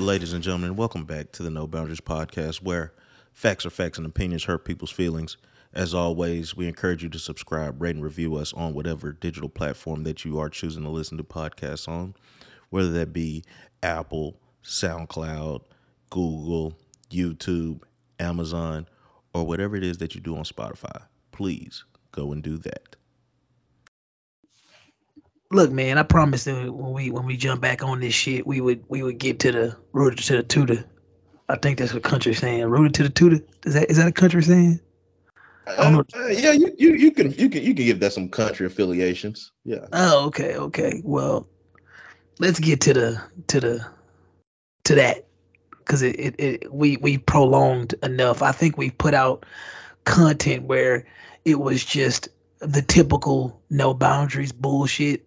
Ladies and gentlemen, welcome back to the No Boundaries podcast where facts are facts and opinions hurt people's feelings. As always, we encourage you to subscribe, rate, and review us on whatever digital platform that you are choosing to listen to podcasts on, whether that be Apple, SoundCloud, Google, YouTube, Amazon, or whatever it is that you do on Spotify. Please go and do that. Look, man, I promised that when we when we jump back on this shit, we would we would get to the rooted to the tutor. I think that's what country saying. Rooted to the tutor. Is that is that a country saying? Uh, uh, yeah, you, you you can you can you can give that some country affiliations. Yeah. Oh, okay, okay. Well, let's get to the to the to that because it, it, it we we prolonged enough. I think we put out content where it was just the typical no boundaries bullshit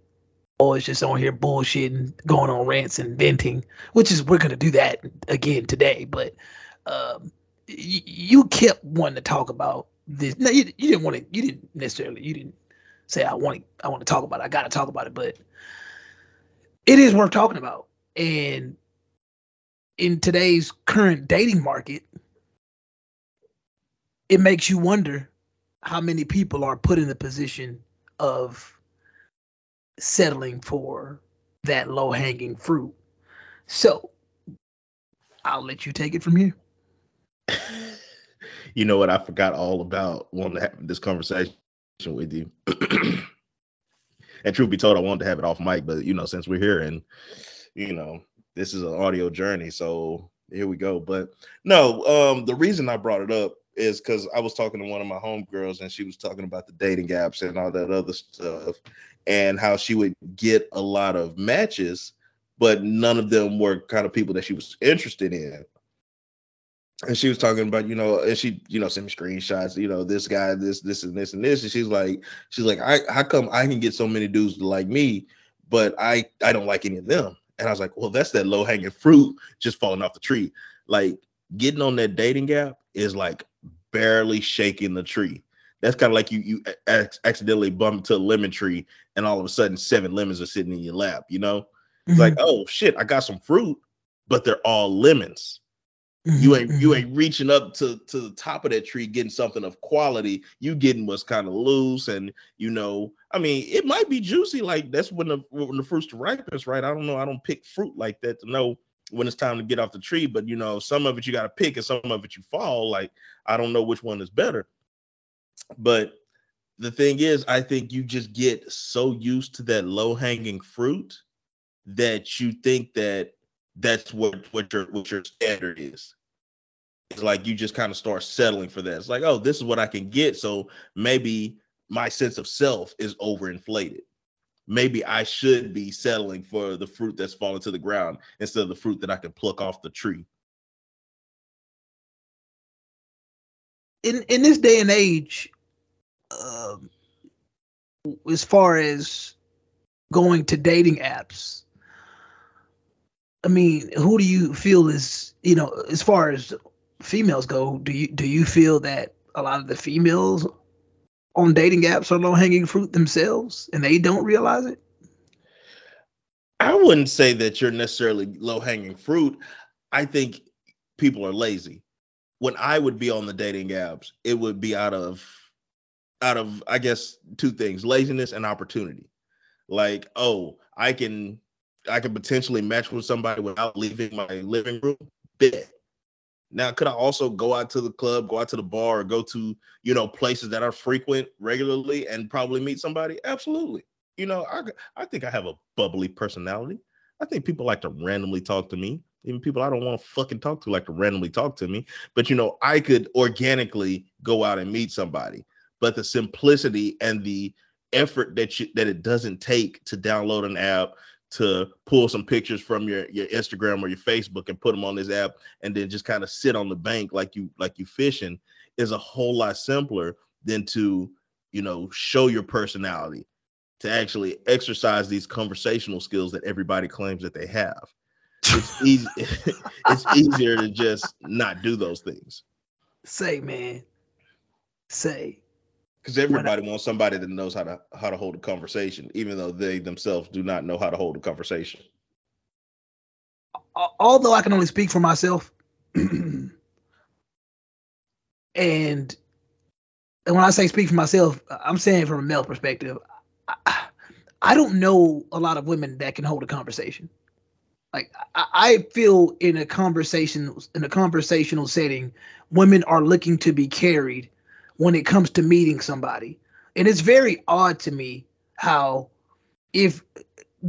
always just on here bullshitting, going on rants and venting, which is we're gonna do that again today. But um, y- you kept wanting to talk about this. No, you, you didn't want to. You didn't necessarily. You didn't say I want. to. I want to talk about it. I got to talk about it. But it is worth talking about. And in today's current dating market, it makes you wonder how many people are put in the position of settling for that low hanging fruit. So I'll let you take it from here. you know what? I forgot all about wanting to have this conversation with you. and truth be told, I wanted to have it off mic, but you know, since we're here and you know, this is an audio journey, so here we go. But no, um, the reason I brought it up is because I was talking to one of my homegirls and she was talking about the dating apps and all that other stuff and how she would get a lot of matches, but none of them were kind of people that she was interested in. And she was talking about, you know, and she, you know, sent me screenshots, you know, this guy, this, this, and this, and this. And she's like, she's like, I how come I can get so many dudes to like me, but I I don't like any of them. And I was like, well, that's that low hanging fruit just falling off the tree. Like getting on that dating app is like barely shaking the tree. That's kind of like you you accidentally bump into a lemon tree and all of a sudden seven lemons are sitting in your lap. You know, mm-hmm. it's like oh shit, I got some fruit, but they're all lemons. Mm-hmm. You ain't you mm-hmm. ain't reaching up to to the top of that tree getting something of quality. You getting what's kind of loose, and you know, I mean, it might be juicy. Like that's when the when the fruits ripens, right? I don't know. I don't pick fruit like that to know when it's time to get off the tree. But you know, some of it you got to pick, and some of it you fall. Like I don't know which one is better. But the thing is, I think you just get so used to that low hanging fruit that you think that that's what what your what your standard is. It's like you just kind of start settling for that. It's like, oh, this is what I can get. So maybe my sense of self is overinflated. Maybe I should be settling for the fruit that's falling to the ground instead of the fruit that I can pluck off the tree. In in this day and age, um, as far as going to dating apps, I mean, who do you feel is you know as far as females go? Do you do you feel that a lot of the females on dating apps are low hanging fruit themselves and they don't realize it? I wouldn't say that you're necessarily low hanging fruit. I think people are lazy when I would be on the dating apps, it would be out of out of I guess two things, laziness and opportunity. Like, oh, I can I can potentially match with somebody without leaving my living room. Bit. Now, could I also go out to the club, go out to the bar, or go to, you know, places that are frequent regularly and probably meet somebody? Absolutely. You know, I I think I have a bubbly personality. I think people like to randomly talk to me even people I don't want to fucking talk to like to randomly talk to me. But you know, I could organically go out and meet somebody. But the simplicity and the effort that you that it doesn't take to download an app to pull some pictures from your your Instagram or your Facebook and put them on this app and then just kind of sit on the bank like you like you fishing is a whole lot simpler than to you know show your personality to actually exercise these conversational skills that everybody claims that they have it's easy it's easier to just not do those things. Say, man. Say. Because everybody I, wants somebody that knows how to how to hold a conversation, even though they themselves do not know how to hold a conversation. although I can only speak for myself, and and when I say speak for myself, I'm saying from a male perspective. I, I don't know a lot of women that can hold a conversation. Like I, feel in a conversation in a conversational setting, women are looking to be carried when it comes to meeting somebody. And it's very odd to me how if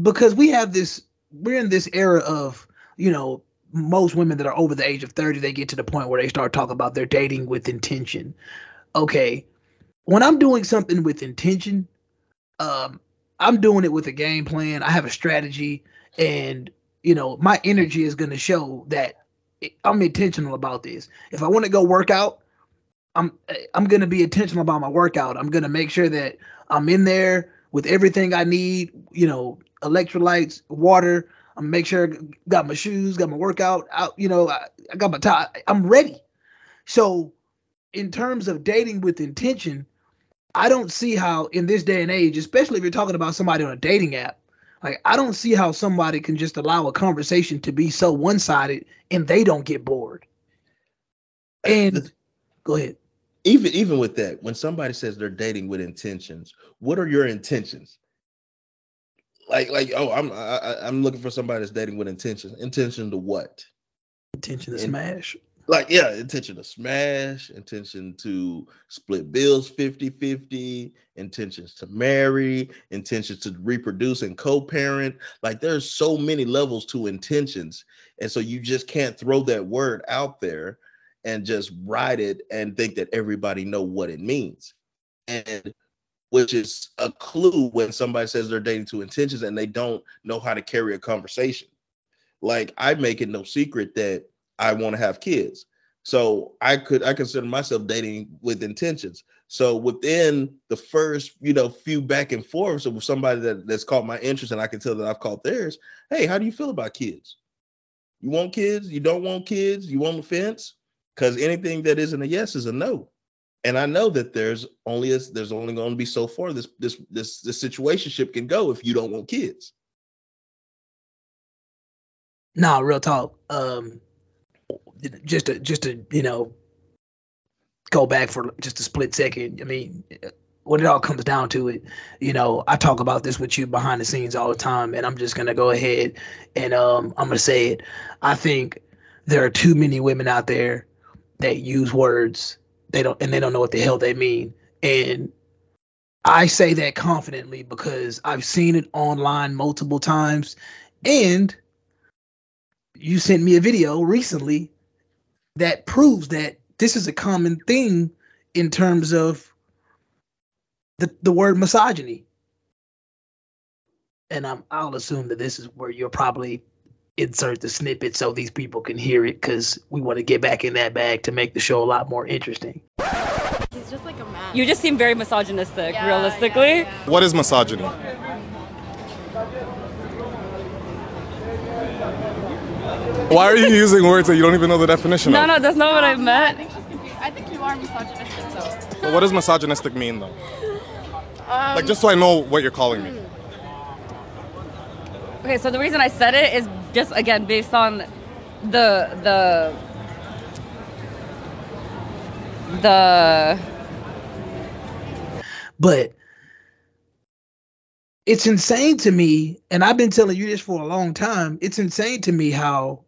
because we have this we're in this era of, you know, most women that are over the age of 30, they get to the point where they start talking about their dating with intention. Okay. When I'm doing something with intention, um, I'm doing it with a game plan. I have a strategy, and you know, my energy is going to show that I'm intentional about this. If I want to go work out, I'm I'm going to be intentional about my workout. I'm going to make sure that I'm in there with everything I need. You know, electrolytes, water. I'm make sure I got my shoes, got my workout out. You know, I, I got my tie. I'm ready. So, in terms of dating with intention, I don't see how in this day and age, especially if you're talking about somebody on a dating app, like I don't see how somebody can just allow a conversation to be so one-sided and they don't get bored. And go ahead. Even even with that, when somebody says they're dating with intentions, what are your intentions? Like like oh, I'm I, I'm looking for somebody that's dating with intentions. Intention to what? Intention to In, smash like yeah intention to smash intention to split bills 50 50 intentions to marry intentions to reproduce and co-parent. Like there's so many levels to intentions and so you just can't throw that word out there and just write it and think that everybody know what it means. And which is a clue when somebody says they're dating to intentions and they don't know how to carry a conversation. Like i make it no secret that I want to have kids. So I could I consider myself dating with intentions. So within the first, you know, few back and forths with somebody that, that's caught my interest and I can tell that I've caught theirs, hey, how do you feel about kids? You want kids? You don't want kids? You want the fence? Because anything that isn't a yes is a no. And I know that there's only a, there's only going to be so far this this this this situationship can go if you don't want kids. Nah, real talk. Um, just to just to you know go back for just a split second. I mean, when it all comes down to it, you know, I talk about this with you behind the scenes all the time, and I'm just gonna go ahead and um, I'm gonna say it. I think there are too many women out there that use words they don't and they don't know what the hell they mean, and I say that confidently because I've seen it online multiple times, and you sent me a video recently that proves that this is a common thing in terms of the the word misogyny. And I'm I'll assume that this is where you'll probably insert the snippet so these people can hear it because we want to get back in that bag to make the show a lot more interesting. He's just like a man. You just seem very misogynistic, yeah, realistically. Yeah, yeah. What is misogyny? Why are you using words that you don't even know the definition no, of? No, no, that's not what I meant. I think she's confused. I think you are misogynistic, though. But what does misogynistic mean, though? Um, like, just so I know what you're calling me. Okay, so the reason I said it is just again based on the the the but it's insane to me and i've been telling you this for a long time it's insane to me how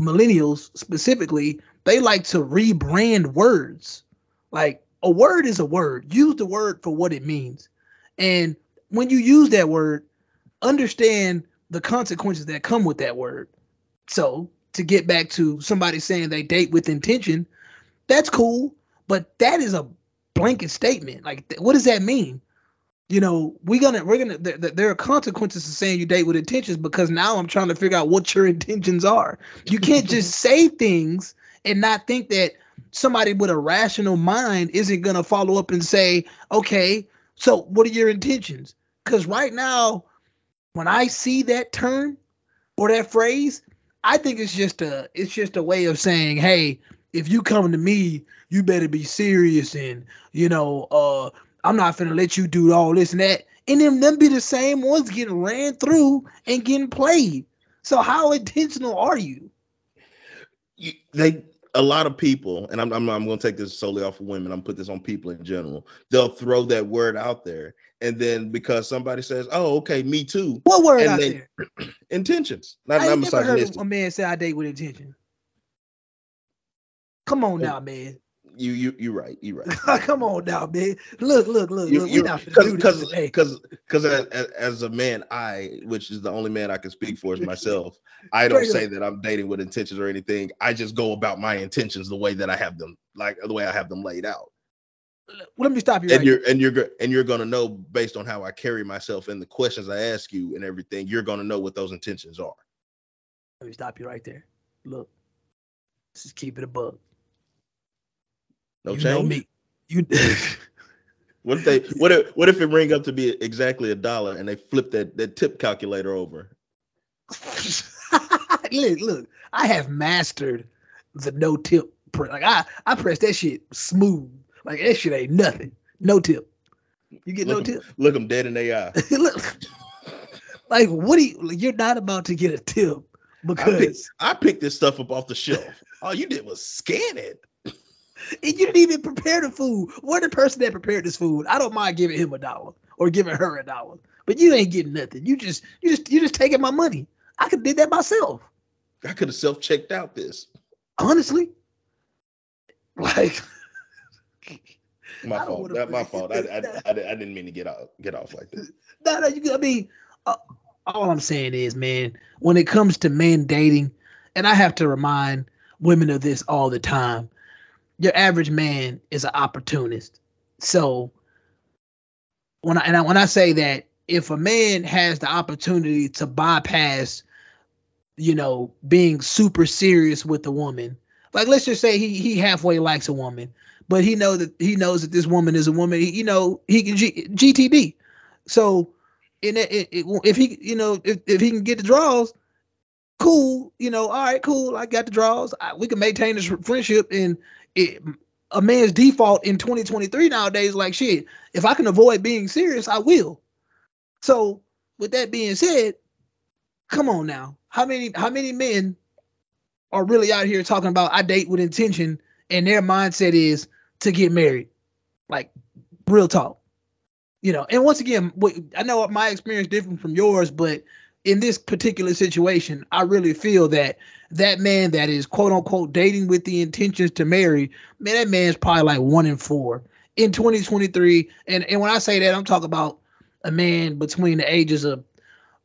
millennials specifically, they like to rebrand words. Like a word is a word. Use the word for what it means. And when you use that word, understand the consequences that come with that word. So, to get back to somebody saying they date with intention, that's cool, but that is a blanket statement. Like, what does that mean? You know, we're gonna we're gonna there, there are consequences to saying you date with intentions because now I'm trying to figure out what your intentions are. You can't just say things and not think that somebody with a rational mind isn't gonna follow up and say, okay, so what are your intentions? Because right now, when I see that term or that phrase, I think it's just a it's just a way of saying, hey, if you come to me, you better be serious and you know, uh I'm not finna let you do all this and that. And then them be the same ones getting ran through and getting played. So how intentional are you? you they a lot of people, and I'm I'm, I'm going to take this solely off of women. I'm put this on people in general. They'll throw that word out there, and then because somebody says, "Oh, okay, me too," What word out they- there? intentions, not, I not never heard a man say I date with intention. Come on now, man. You you you right. You right. Come on now, man. Look, look, look, You, look. We not because do this because today. because because as, a man, I which is the only man I can speak for is myself. I don't say that I'm dating with intentions or anything. I just go about my intentions the way that I have them, like the way I have them laid out. Let me stop you and right you're and you're and you're gonna know based on how I carry myself and the questions I ask you and everything. You're gonna know what those intentions are. Let me stop you right there. Look, just keep it above. No you change. know me. You What if they? What if? What if it ring up to be exactly a dollar and they flip that that tip calculator over? look, look, I have mastered the no tip. Like I, I press that shit smooth. Like that shit ain't nothing. No tip. You get no Look 'em- tip. Look them dead in the eye. look, like what do you? like, You're not about to get a tip because I picked this stuff up off the shelf. All you did was scan it. And you didn't even prepare the food. We're the person that prepared this food. I don't mind giving him a dollar or giving her a dollar, but you ain't getting nothing. You just, you just, you just taking my money. I could did that myself. I could have self checked out this. honestly. Like, My fault. That my fault. I, I. I, I didn't mean to get out get off like this. no, no, you. I mean, uh, all I'm saying is, man, when it comes to men dating, and I have to remind women of this all the time. Your average man is an opportunist. So when I and I, when I say that, if a man has the opportunity to bypass, you know, being super serious with a woman, like let's just say he he halfway likes a woman, but he know that he knows that this woman is a woman. He, you know, he can G, GTD. So in it, it, if he, you know, if, if he can get the draws, cool. You know, all right, cool. I got the draws. I, we can maintain this friendship. And it, a man's default in 2023 nowadays, like shit. If I can avoid being serious, I will. So with that being said, come on now. How many how many men are really out here talking about I date with intention and their mindset is to get married? Like real talk. You know, and once again, I know my experience different from yours, but in this particular situation, I really feel that that man that is quote unquote dating with the intentions to marry, man, that man's probably like one in four in 2023. And and when I say that, I'm talking about a man between the ages of,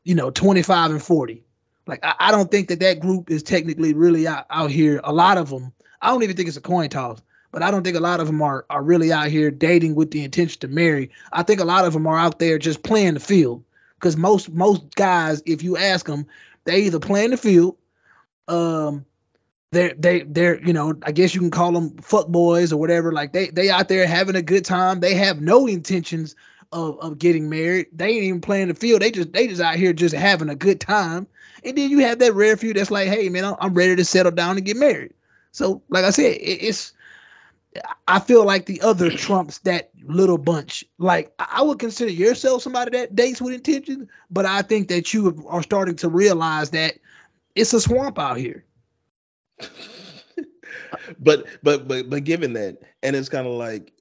you know, 25 and 40. Like I, I don't think that that group is technically really out, out here. A lot of them, I don't even think it's a coin toss, but I don't think a lot of them are are really out here dating with the intention to marry. I think a lot of them are out there just playing the field. Because most most guys, if you ask them, they either play in the field, um, they're they they're you know I guess you can call them fuck boys or whatever. Like they they out there having a good time. They have no intentions of of getting married. They ain't even playing the field. They just they just out here just having a good time. And then you have that rare few that's like, hey man, I'm, ready to settle down and get married. So like I said, it, it's I feel like the other trumps that little bunch. Like I would consider yourself somebody that dates with intention, but I think that you are starting to realize that it's a swamp out here. but but but but given that, and it's kind of like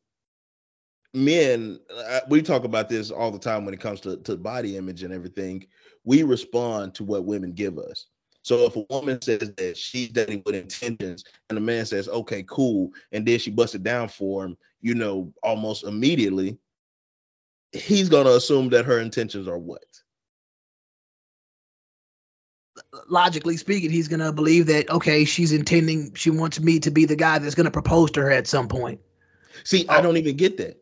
men. Uh, we talk about this all the time when it comes to to body image and everything. We respond to what women give us. So if a woman says that she's dating with intentions, and the man says, "Okay, cool," and then she busts it down for him, you know, almost immediately, he's gonna assume that her intentions are what? Logically speaking, he's gonna believe that okay, she's intending, she wants me to be the guy that's gonna propose to her at some point. See, I oh. don't even get that.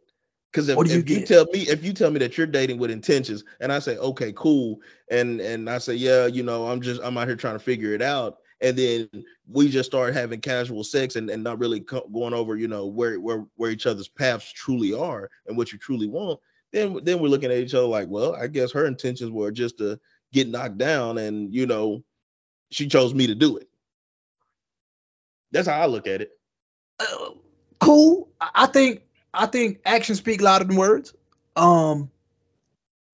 Because if, What do you if you tell me if you tell me that you're dating with intentions, and I say okay, cool, and and I say yeah, you know, I'm just I'm out here trying to figure it out, and then we just start having casual sex and, and not really co- going over, you know, where where where each other's paths truly are and what you truly want. Then then we're looking at each other like, well, I guess her intentions were just to get knocked down, and you know, she chose me to do it. That's how I look at it. Uh, cool. I I think I think actions speak louder than words. Um.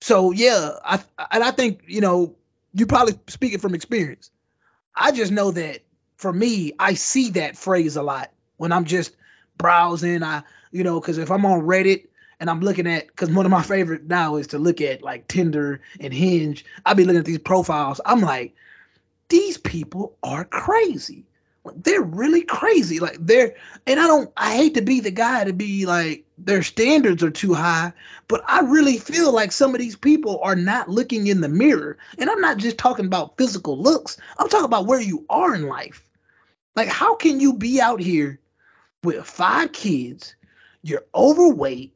So yeah, I and I think you know you probably speaking from experience. I just know that for me, I see that phrase a lot when I'm just browsing. I, you know, because if I'm on Reddit and I'm looking at, because one of my favorite now is to look at like Tinder and Hinge. I'll be looking at these profiles. I'm like, these people are crazy. They're really crazy. Like they're, and I don't, I hate to be the guy to be like, their standards are too high, but I really feel like some of these people are not looking in the mirror. And I'm not just talking about physical looks, I'm talking about where you are in life. Like, how can you be out here with five kids? You're overweight.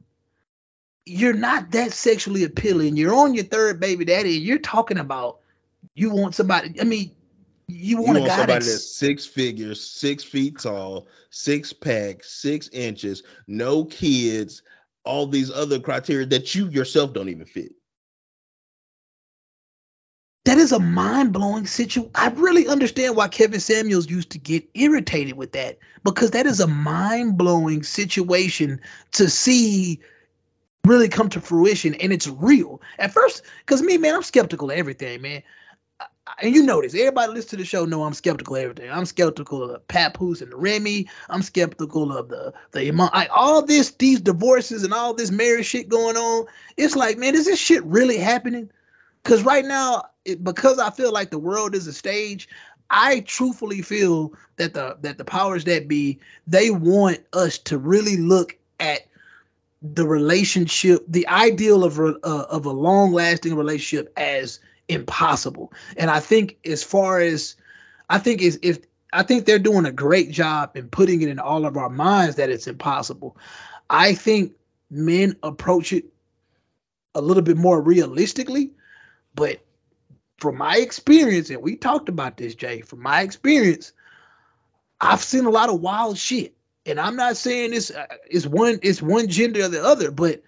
You're not that sexually appealing. You're on your third baby daddy, and you're talking about you want somebody. I mean, you want, you want a guy somebody that's, that's six figures, six feet tall, six pack, six inches, no kids, all these other criteria that you yourself don't even fit. that is a mind-blowing situation. I really understand why Kevin Samuels used to get irritated with that because that is a mind-blowing situation to see really come to fruition and it's real. At first, because me, man, I'm skeptical of everything, man. And you know this. Everybody listen to the show know I'm skeptical of everything. I'm skeptical of Papoose and Remy. I'm skeptical of the the amount I, all this, these divorces and all this marriage shit going on. It's like, man, is this shit really happening? Because right now, it, because I feel like the world is a stage, I truthfully feel that the that the powers that be they want us to really look at the relationship, the ideal of uh, of a long lasting relationship as impossible. And I think as far as I think is if I think they're doing a great job in putting it in all of our minds that it's impossible. I think men approach it a little bit more realistically, but from my experience, and we talked about this, Jay, from my experience, I've seen a lot of wild shit. And I'm not saying this uh, is one it's one gender or the other, but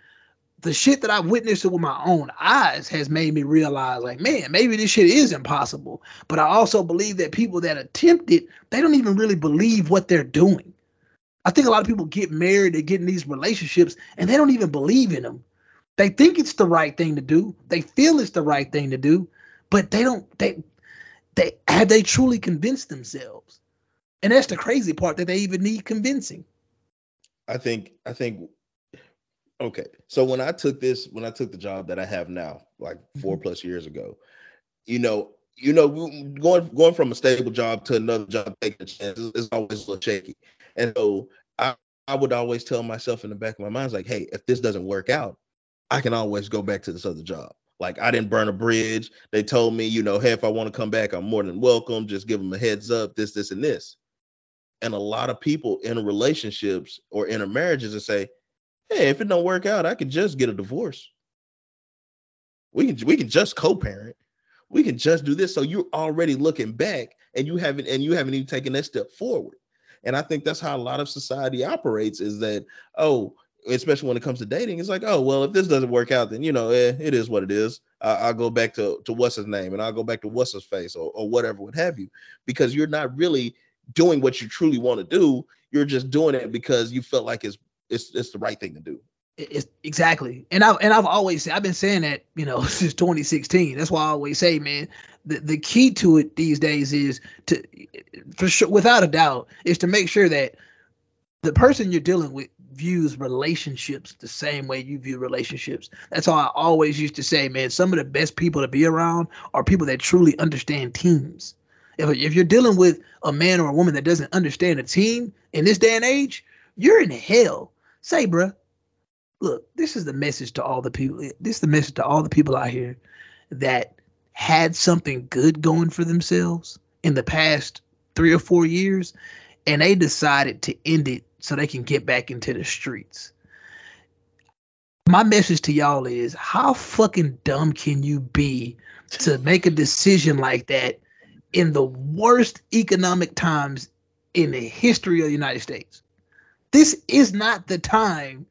the shit that I've witnessed with my own eyes has made me realize, like, man, maybe this shit is impossible. But I also believe that people that attempt it, they don't even really believe what they're doing. I think a lot of people get married, they get in these relationships, and they don't even believe in them. They think it's the right thing to do. They feel it's the right thing to do, but they don't they they have they truly convinced themselves and that's the crazy part that they even need convincing i think i think okay so when i took this when i took the job that i have now like 4 mm-hmm. plus years ago you know you know going going from a stable job to another job taking a chance is, is always a little shaky and so i i would always tell myself in the back of my mind like hey if this doesn't work out i can always go back to this other job like I didn't burn a bridge. They told me, you know, hey, if I want to come back, I'm more than welcome. Just give them a heads up, this, this, and this. And a lot of people in relationships or in marriages and say, hey, if it don't work out, I can just get a divorce. We can we can just co-parent. We can just do this. So you're already looking back and you haven't and you haven't even taken that step forward. And I think that's how a lot of society operates is that, oh, especially when it comes to dating, it's like, oh well, if this doesn't work out, then you know, eh, it is what it is. I'll go back to to what's his name, and I'll go back to what's his face, or or whatever, what have you, because you're not really doing what you truly want to do. You're just doing it because you felt like it's it's it's the right thing to do. It's exactly, and I've and I've always I've been saying that you know since 2016. That's why I always say, man, the the key to it these days is to, for sure, without a doubt, is to make sure that the person you're dealing with views relationships the same way you view relationships. That's all I always used to say, man. Some of the best people to be around are people that truly understand teams. If, if you're dealing with a man or a woman that doesn't understand a team in this day and age, you're in hell. Say, bruh, look, this is the message to all the people. This is the message to all the people out here that had something good going for themselves in the past three or four years, and they decided to end it so they can get back into the streets. My message to y'all is how fucking dumb can you be to make a decision like that in the worst economic times in the history of the United States? This is not the time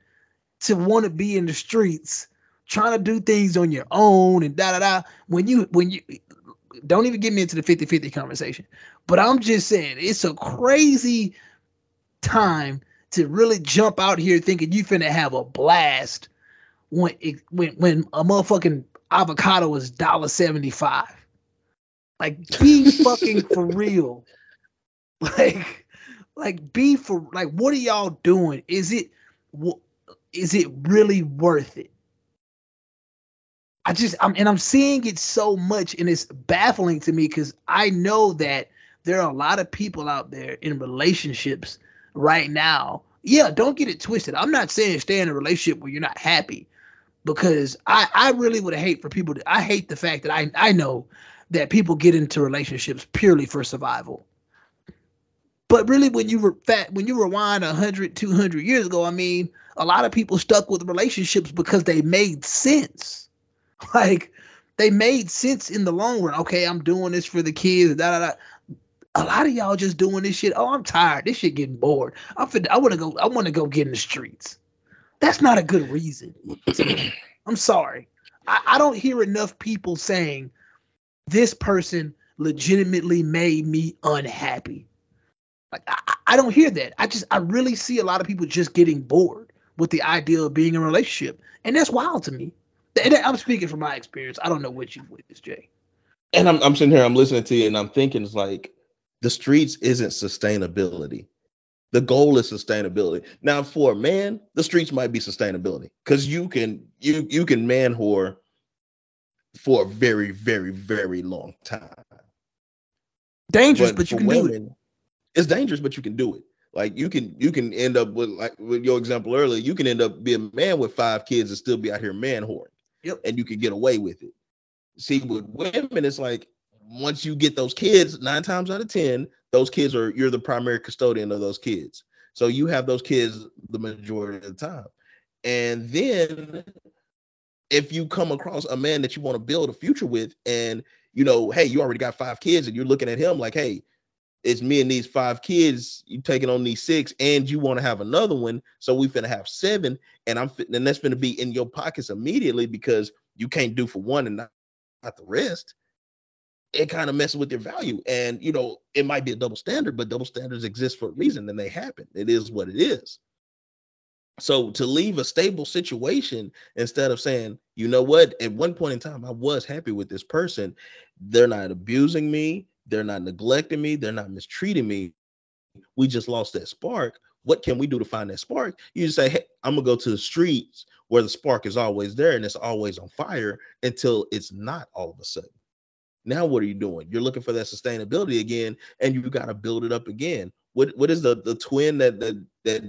to want to be in the streets trying to do things on your own and da da da. When you when you don't even get me into the 50-50 conversation. But I'm just saying it's a crazy time to really jump out here thinking you finna have a blast when it, when when a motherfucking avocado is dollar seventy five. Like, be fucking for real. Like, like be for like, what are y'all doing? Is it, is it really worth it? I just, I'm, and I'm seeing it so much, and it's baffling to me because I know that there are a lot of people out there in relationships right now. Yeah, don't get it twisted. I'm not saying stay in a relationship where you're not happy because I, I really would hate for people to, I hate the fact that I, I know that people get into relationships purely for survival. But really, when you were fat, when you rewind 100, 200 years ago, I mean, a lot of people stuck with relationships because they made sense. Like, they made sense in the long run. Okay, I'm doing this for the kids. Da, da, da a lot of y'all just doing this shit. Oh, I'm tired. This shit getting bored. I'm fin- I want to go. I want to go get in the streets. That's not a good reason. I'm sorry. I, I don't hear enough people saying this person legitimately made me unhappy. Like I, I don't hear that. I just I really see a lot of people just getting bored with the idea of being in a relationship, and that's wild to me. And I'm speaking from my experience. I don't know what you've witnessed, Jay. And I'm I'm sitting here, I'm listening to you, and I'm thinking it's like the streets isn't sustainability. The goal is sustainability. Now, for a man, the streets might be sustainability because you can you you can man whore for a very very very long time. Dangerous, but, but you can women, do it. It's dangerous, but you can do it. Like you can you can end up with like with your example earlier, you can end up being a man with five kids and still be out here man whoring. Yep. And you can get away with it. See, with women, it's like once you get those kids, nine times out of ten, those kids are you're the primary custodian of those kids. So you have those kids the majority of the time. And then if you come across a man that you want to build a future with, and you know, hey, you already got five kids, and you're looking at him like, hey, it's me and these five kids, you taking on these six, and you want to have another one. So we finna have seven, and I'm and that's gonna be in your pockets immediately because you can't do for one and not, not the rest it kind of messes with your value. And you know, it might be a double standard, but double standards exist for a reason and they happen. It is what it is. So to leave a stable situation instead of saying, you know what, at one point in time, I was happy with this person. They're not abusing me, they're not neglecting me, they're not mistreating me. We just lost that spark. What can we do to find that spark? You just say, hey, I'm gonna go to the streets where the spark is always there and it's always on fire until it's not all of a sudden. Now what are you doing? You're looking for that sustainability again, and you got to build it up again. What what is the the twin that that that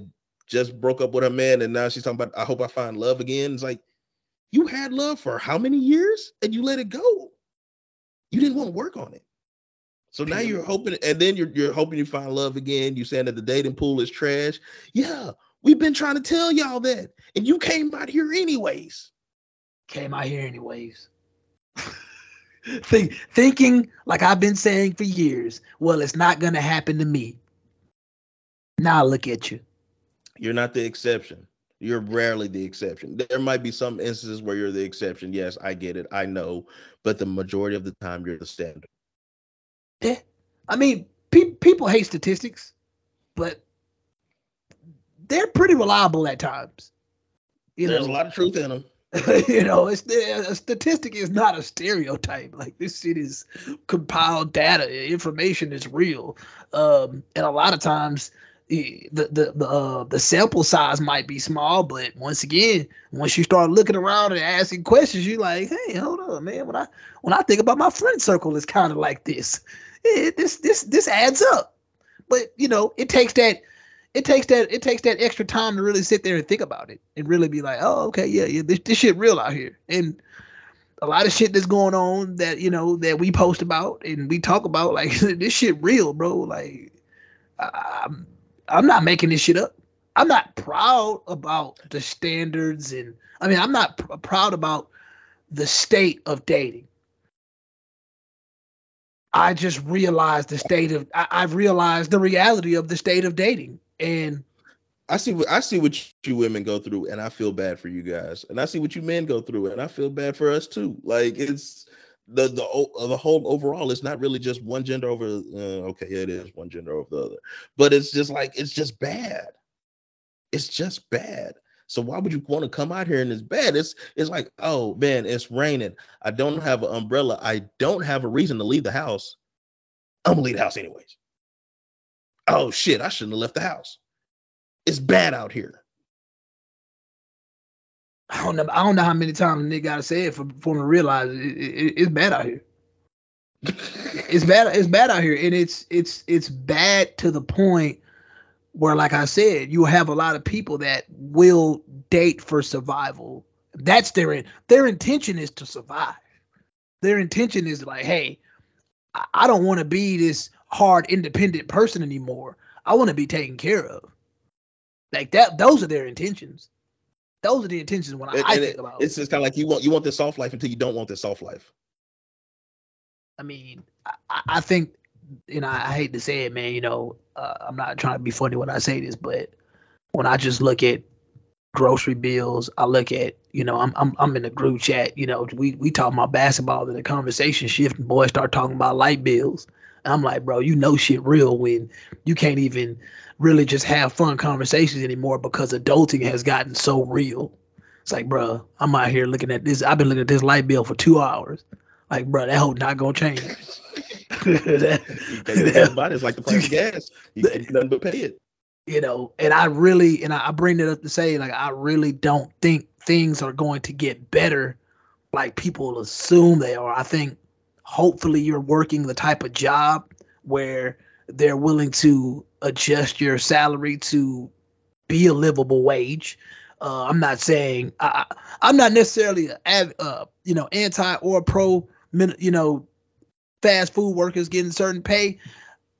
just broke up with her man and now she's talking about I hope I find love again? It's like you had love for how many years and you let it go. You didn't want to work on it. So now you're hoping, and then you're you're hoping you find love again. You saying that the dating pool is trash. Yeah, we've been trying to tell y'all that, and you came out here anyways. Came out here anyways. Think, thinking like I've been saying for years, well, it's not going to happen to me. Now look at you. You're not the exception. You're rarely the exception. There might be some instances where you're the exception. Yes, I get it. I know. But the majority of the time, you're the standard. Yeah. I mean, pe- people hate statistics, but they're pretty reliable at times. You There's know, a lot of truth in them. you know, it's a statistic is not a stereotype. Like this shit is compiled data. Information is real. Um, and a lot of times the the the uh, the sample size might be small, but once again, once you start looking around and asking questions, you're like, hey, hold on, man. When I when I think about my friend circle, it's kind of like this. This this this adds up. But you know, it takes that it takes that it takes that extra time to really sit there and think about it and really be like, oh, okay, yeah, yeah, this, this shit real out here. And a lot of shit that's going on that you know that we post about and we talk about, like this shit real, bro. Like I'm I'm not making this shit up. I'm not proud about the standards and I mean I'm not pr- proud about the state of dating. I just realized the state of I've realized the reality of the state of dating and I see what I see what you women go through, and I feel bad for you guys. And I see what you men go through, and I feel bad for us too. Like it's the the the whole overall. It's not really just one gender over. Uh, okay, it is one gender over the other, but it's just like it's just bad. It's just bad. So why would you want to come out here and it's bad? It's it's like, oh man, it's raining. I don't have an umbrella. I don't have a reason to leave the house. I'm gonna leave the house anyways. Oh shit, I shouldn't have left the house. It's bad out here. I don't know. I don't know how many times Nick gotta say it for, for him to realize it, it, it's bad out here. it's bad. It's bad out here, and it's it's it's bad to the point where, like I said, you have a lot of people that will date for survival. That's their their intention is to survive. Their intention is like, hey, I don't want to be this hard, independent person anymore. I want to be taken care of. Like that. Those are their intentions. Those are the intentions when I, I think it, about. It. It's just kind of like you want you want this soft life until you don't want this soft life. I mean, I, I think, you know, I hate to say it, man. You know, uh, I'm not trying to be funny when I say this, but when I just look at grocery bills, I look at, you know, I'm I'm I'm in a group chat. You know, we we talk about basketball, and the conversation shift, and boys start talking about light bills. And I'm like, bro, you know shit real when you can't even really just have fun conversations anymore because adulting has gotten so real. It's like, bro, I'm out here looking at this. I've been looking at this light bill for two hours. Like, bro, that whole not gonna change. It's like the price of gas. You can nothing but pay it. You know, and I really, and I bring it up to say, like, I really don't think things are going to get better like people assume they are. I think hopefully you're working the type of job where they're willing to adjust your salary to be a livable wage. Uh, I'm not saying I, am not necessarily a, uh, you know anti or pro you know fast food workers getting certain pay.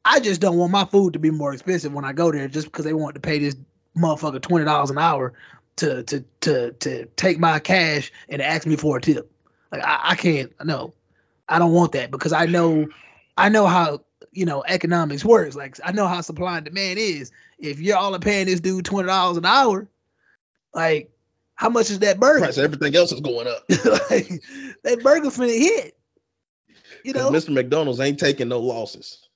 I just don't want my food to be more expensive when I go there just because they want to pay this motherfucker twenty dollars an hour to to to to take my cash and ask me for a tip. Like I, I can't no. I don't want that because I know I know how you know economics works. Like I know how supply and demand is. If you're all paying this dude twenty dollars an hour, like how much is that burger? Price everything else is going up. like, that burger finna hit. You know, Mr. McDonald's ain't taking no losses.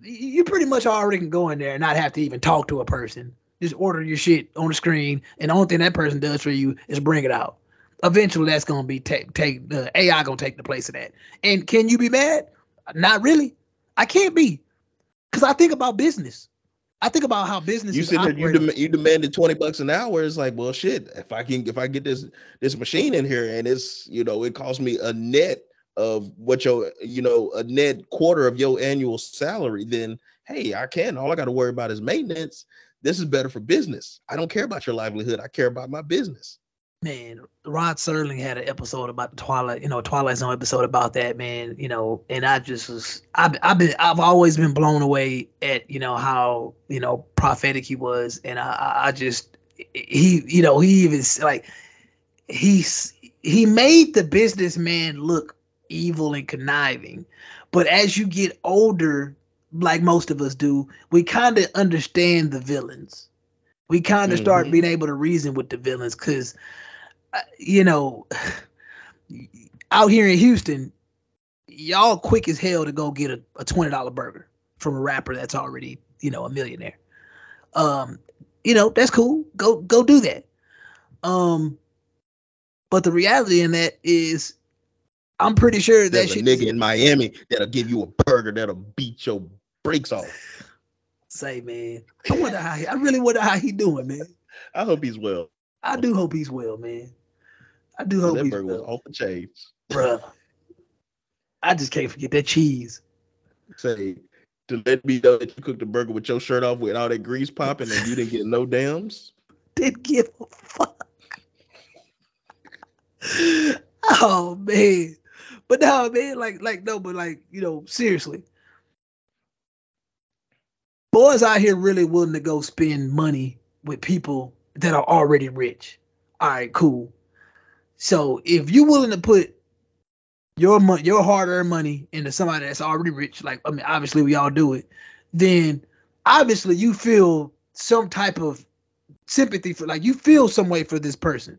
You pretty much already can go in there and not have to even talk to a person. Just order your shit on the screen, and the only thing that person does for you is bring it out. Eventually, that's gonna be take take the AI gonna take the place of that. And can you be mad? Not really. I can't be, because I think about business. I think about how business. You said you dem- you demanded twenty bucks an hour. It's like, well, shit. If I can, if I get this this machine in here and it's you know it costs me a net of what your you know a net quarter of your annual salary, then hey, I can. All I got to worry about is maintenance. This is better for business. I don't care about your livelihood. I care about my business man, Rod Serling had an episode about the Twilight, you know, Twilight Zone episode about that, man, you know, and I just was, I've, I've been, I've always been blown away at, you know, how, you know, prophetic he was. And I, I just, he, you know, he even like, he's, he made the businessman look evil and conniving. But as you get older, like most of us do, we kind of understand the villains. We kind of mm-hmm. start being able to reason with the villains because you know, out here in Houston, y'all quick as hell to go get a, a twenty dollar burger from a rapper that's already you know a millionaire. Um, you know that's cool. Go go do that. Um, but the reality in that is, I'm pretty sure that a nigga in Miami that'll give you a burger that'll beat your brakes off. Say man, I wonder how he, I really wonder how he doing, man. I hope he's well. I do hope he's well, man. I do hope that he's burger well. was off the chains, bruh. I just can't forget that cheese. Say to let me know that you cooked the burger with your shirt off with all that grease popping and you didn't get no dams. Didn't give a fuck. oh man. But no, man, like, like, no, but like, you know, seriously. Boys out here really willing to go spend money with people that are already rich. All right, cool. So if you're willing to put your money, your hard-earned money into somebody that's already rich, like I mean, obviously we all do it, then obviously you feel some type of sympathy for, like you feel some way for this person.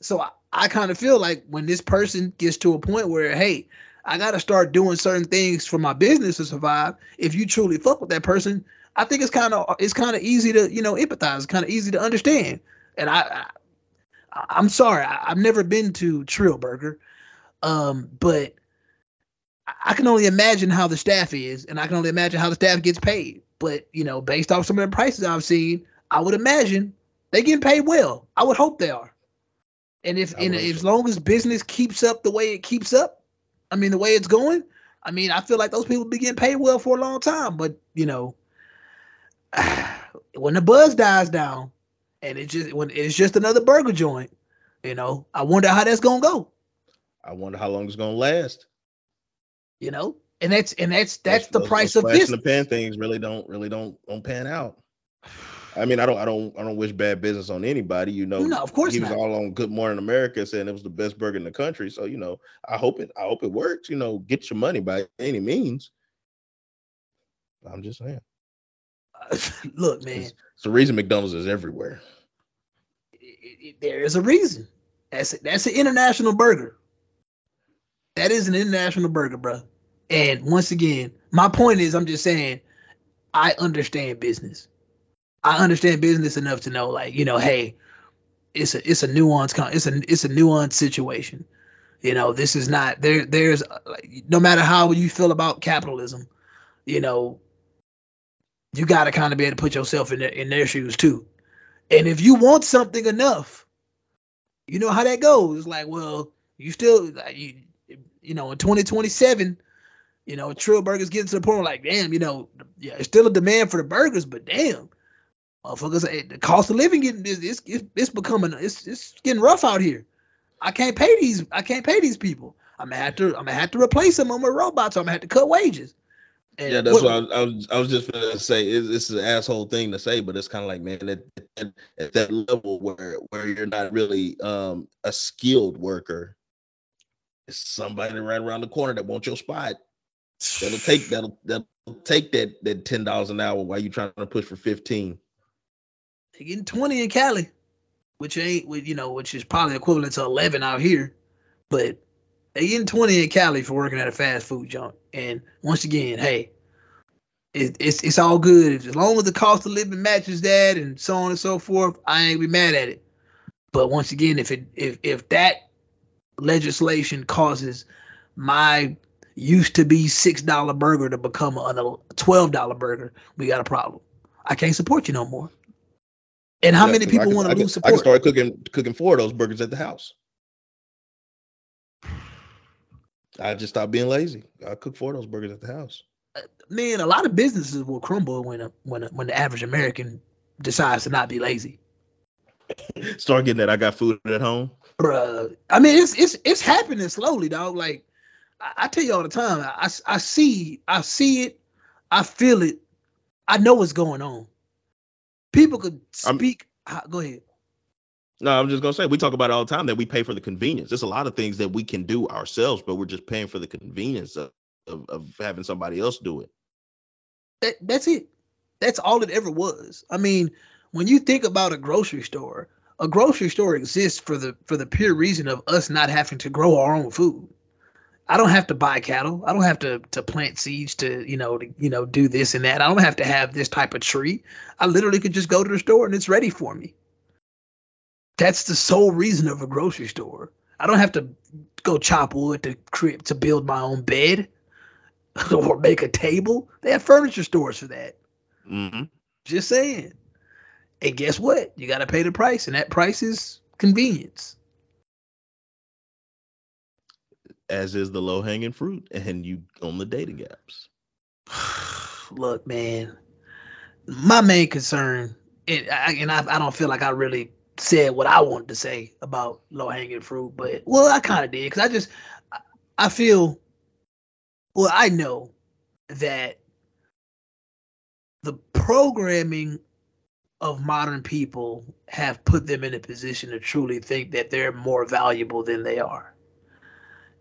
So I, I kind of feel like when this person gets to a point where, hey, I got to start doing certain things for my business to survive. If you truly fuck with that person, I think it's kind of it's kind of easy to you know empathize. Kind of easy to understand. And I, I I'm sorry, I, have never been to Trill Burger, um, but I can only imagine how the staff is, and I can only imagine how the staff gets paid. But you know, based off some of the prices I've seen, I would imagine they getting paid well. I would hope they are. And if and as long as business keeps up the way it keeps up, I mean the way it's going, I mean I feel like those people be getting paid well for a long time. But you know, when the buzz dies down, and it just when it's just another burger joint, you know, I wonder how that's gonna go. I wonder how long it's gonna last. You know, and that's and that's that's the price of this. The pan things really don't really don't don't pan out. I mean, I don't, I don't, I don't wish bad business on anybody. You know, no, of course he not. was all on Good Morning America saying it was the best burger in the country. So you know, I hope it, I hope it works. You know, get your money by any means. I'm just saying. Look, man, it's, it's, the reason McDonald's is everywhere. It, it, there is a reason. That's that's an international burger. That is an international burger, bro. And once again, my point is, I'm just saying, I understand business. I understand business enough to know, like, you know, hey, it's a it's a nuance it's a it's a nuanced situation. You know, this is not there. There's like, no matter how you feel about capitalism, you know, you got to kind of be able to put yourself in their, in their shoes too. And if you want something enough, you know how that goes. It's like, well, you still you you know in 2027, you know, Trill Burgers getting to the point where like, damn, you know, yeah, it's still a demand for the burgers, but damn, Motherfuckers, the cost of living getting it's, it's, it's becoming it's it's getting rough out here. I can't pay these I can't pay these people. I'm gonna have to I'm gonna have to replace them with robots. So I'm gonna have to cut wages. And yeah, that's what, what I, was, I, was, I was just gonna say. It's, it's an asshole thing to say, but it's kind of like, man, at, at, at, that level where where you're not really um, a skilled worker, it's somebody right around the corner that wants your spot. That'll take that'll that'll take that that ten dollars an hour while you're trying to push for fifteen. They getting 20 in Cali, which ain't you know, which is probably equivalent to 11 out here. But they getting 20 in Cali for working at a fast food joint. And once again, hey, it, it's it's all good as long as the cost of living matches that and so on and so forth. I ain't be mad at it. But once again, if it if if that legislation causes my used to be six dollar burger to become a twelve dollar burger, we got a problem. I can't support you no more. And how yeah, many people want to lose support? I can start cooking cooking four of those burgers at the house. I just stopped being lazy. I cook four of those burgers at the house. Uh, man, a lot of businesses will crumble when a, when a, when the average American decides to not be lazy. Start getting that. I got food at home, bruh. I mean, it's it's it's happening slowly, dog. Like I, I tell you all the time, I I see I see it, I feel it, I know what's going on people could speak. I'm, go ahead. No, I'm just gonna say we talk about it all the time that we pay for the convenience. There's a lot of things that we can do ourselves, but we're just paying for the convenience of, of, of having somebody else do it. That that's it. That's all it ever was. I mean, when you think about a grocery store, a grocery store exists for the for the pure reason of us not having to grow our own food. I don't have to buy cattle. I don't have to to plant seeds to you know to you know do this and that. I don't have to have this type of tree. I literally could just go to the store and it's ready for me. That's the sole reason of a grocery store. I don't have to go chop wood to create to build my own bed or make a table. They have furniture stores for that. Mm-hmm. Just saying. And guess what? You got to pay the price, and that price is convenience as is the low hanging fruit, and you on the dating apps. Look, man, my main concern, and I, and I, I don't feel like I really said what I wanted to say about low hanging fruit, but well, I kind of did because I just I feel well, I know that the programming of modern people have put them in a position to truly think that they're more valuable than they are.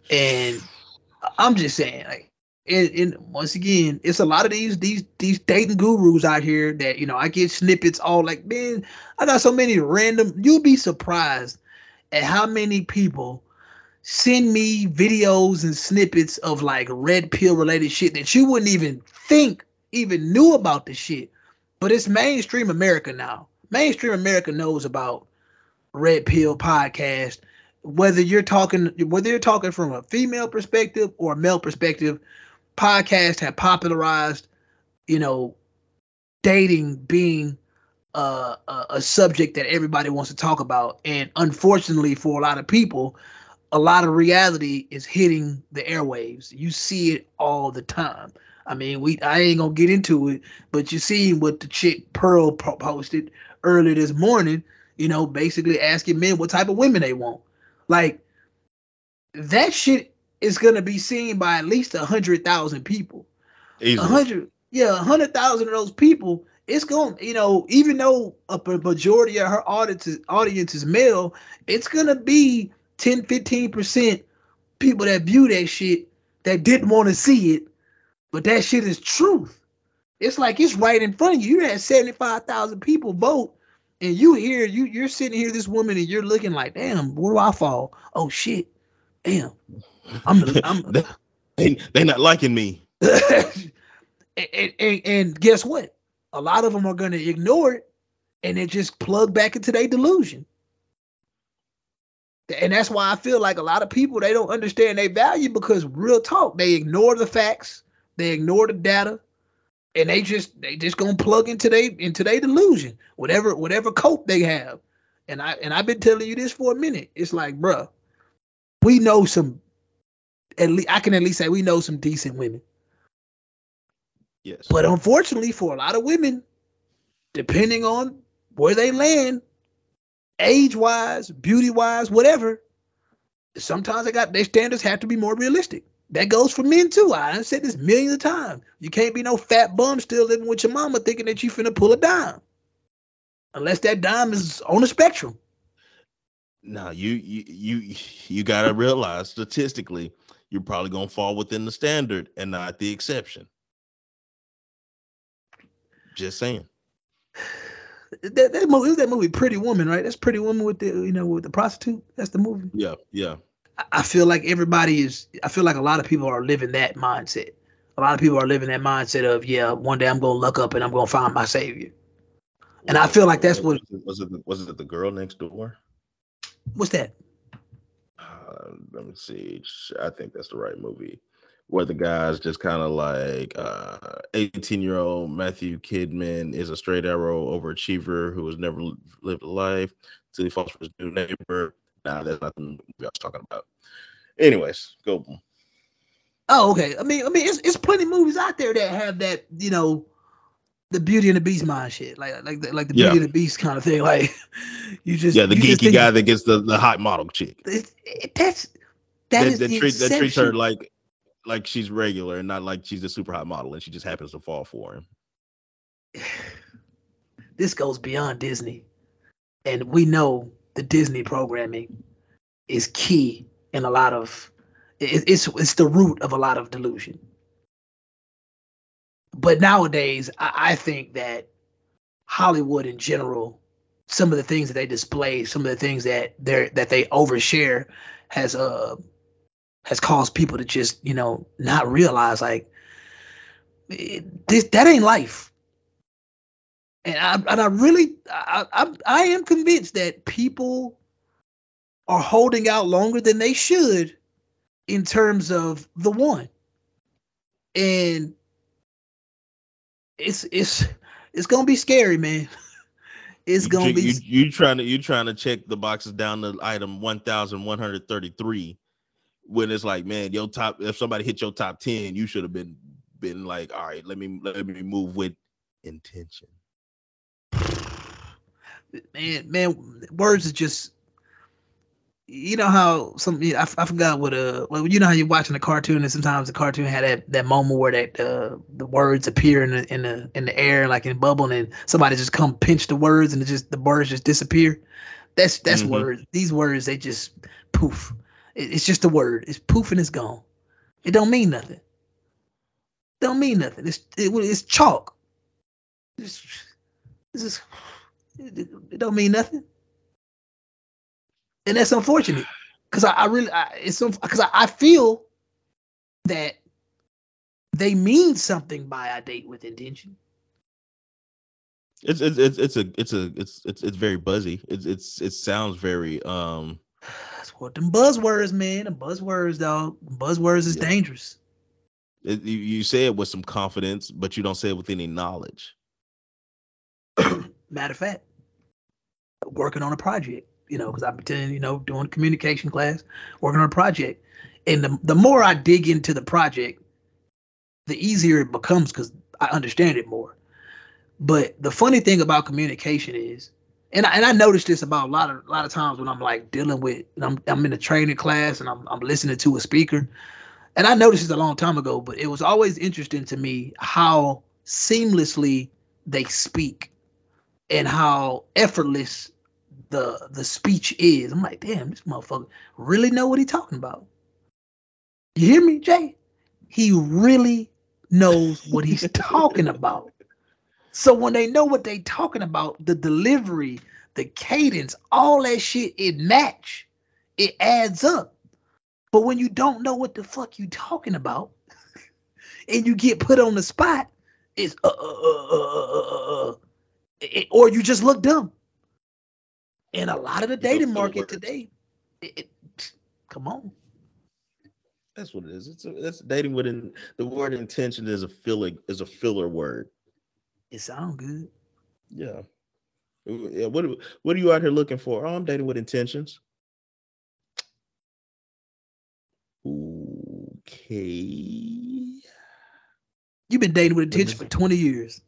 And I'm just saying, like, and, and, once again, it's a lot of these these these dating gurus out here that you know I get snippets all like, man, I got so many random. You'll be surprised at how many people send me videos and snippets of like red pill related shit that you wouldn't even think even knew about the shit. but it's mainstream America now. Mainstream America knows about Red Pill podcast. Whether you're talking, whether you're talking from a female perspective or a male perspective, podcasts have popularized, you know, dating being uh, a, a subject that everybody wants to talk about. And unfortunately, for a lot of people, a lot of reality is hitting the airwaves. You see it all the time. I mean, we I ain't gonna get into it, but you see what the chick Pearl posted earlier this morning. You know, basically asking men what type of women they want. Like that shit is gonna be seen by at least a hundred thousand people. A hundred, yeah, a hundred thousand of those people. It's going, you know, even though a majority of her audience audience is male, it's gonna be 10, 15 percent people that view that shit that didn't want to see it but that shit is truth. It's like it's right in front of you. You had 75,000 people vote, and you hear you you're sitting here, this woman, and you're looking like, damn, where do I fall? Oh shit. Damn. I'm I'm they they not liking me. and, and, and guess what? A lot of them are gonna ignore it and then just plug back into their delusion. And that's why I feel like a lot of people they don't understand their value because real talk, they ignore the facts they ignore the data, and they just they just gonna plug into they into their delusion, whatever whatever cope they have. And I and I've been telling you this for a minute. It's like, bruh, we know some. At least I can at least say we know some decent women. Yes. But unfortunately, for a lot of women, depending on where they land, age wise, beauty wise, whatever, sometimes they got their standards have to be more realistic. That goes for men too. I said this millions of times. You can't be no fat bum still living with your mama thinking that you finna pull a dime. Unless that dime is on the spectrum. Now you you you you gotta realize statistically, you're probably gonna fall within the standard and not the exception. Just saying. That, that movie that movie Pretty Woman, right? That's Pretty Woman with the you know with the prostitute. That's the movie. Yeah, yeah. I feel like everybody is. I feel like a lot of people are living that mindset. A lot of people are living that mindset of, yeah, one day I'm gonna look up and I'm gonna find my savior. And I feel like that's what was it. Was it the girl next door? What's that? Uh, let me see. I think that's the right movie. Where the guy's just kind of like uh, 18 year old Matthew Kidman is a straight arrow overachiever who has never lived a life until he falls for his new neighbor Nah, that's not the movie I was talking about. Anyways, go. Oh, okay. I mean, I mean, it's it's plenty movies out there that have that, you know, the Beauty and the Beast mind shit, like like the, like the Beauty yeah. and the Beast kind of thing. Like you just yeah, the geeky guy that gets the the hot model chick. It, it, that's that, that, is that, treat, that treats her like like she's regular and not like she's a super hot model and she just happens to fall for him. This goes beyond Disney, and we know the Disney programming is key in a lot of it, it's it's the root of a lot of delusion. But nowadays, I, I think that Hollywood in general, some of the things that they display, some of the things that they that they overshare, has uh has caused people to just you know not realize like this that ain't life and I and I really I, I I am convinced that people are holding out longer than they should in terms of the one. And it's it's it's gonna be scary, man. It's gonna be you, you trying to you trying to check the boxes down to item one thousand one hundred thirty three when it's like, man, your top if somebody hit your top ten, you should have been been like, all right, let me let me move with intention man, man, words is just. You know how some I, I forgot what uh well you know how you're watching a cartoon and sometimes the cartoon had that, that moment where that uh the words appear in the in the in the air like in bubble and somebody just come pinch the words and it just the words just disappear. That's that's mm-hmm. words. These words they just poof. It, it's just a word. It's poof and it's gone. It don't mean nothing. Don't mean nothing. It's it, it's chalk. It's, it's just it don't mean nothing. And that's unfortunate because I, I, really I, it's because I, I feel that they mean something by a date with intention. It's it's it's it's a it's a it's it's it's very buzzy. It's it's it sounds very um. That's what them buzzwords, man. The buzzwords, dog. Buzzwords is Yeah. dangerous. It, you, you say it with some confidence, but you don't say it with any knowledge. Matter of fact, working on a project, you know, because I've been, you know, doing a communication class, working on a project. And the, the more I dig into the project, the easier it becomes because I understand it more. But the funny thing about communication is, and I, and I noticed this about a lot of a lot of times when I'm like dealing with, I'm I'm in a training class and I'm I'm listening to a speaker, and I noticed this a long time ago, but it was always interesting to me how seamlessly they speak and how effortless the the speech is. I'm like, damn, this motherfucker really know what he talking about. You hear me, Jay? He really knows what he's talking about. So when they know what they talking about, the delivery, the cadence, all that shit, it match. It adds up. But when you don't know what the fuck you talking about, and you get put on the spot, it's uh uh uh uh uh uh, uh it- or you just look dumb. And a lot of the dating market today, it, it, come on, That's what it is. It's a, that's dating with in, the word intention is a filler is a filler word. it sounds good. Yeah. Yeah. What are- what are you out here looking for? Oh, I'm dating with intentions. Okay. You've been dating with intention for 20 years.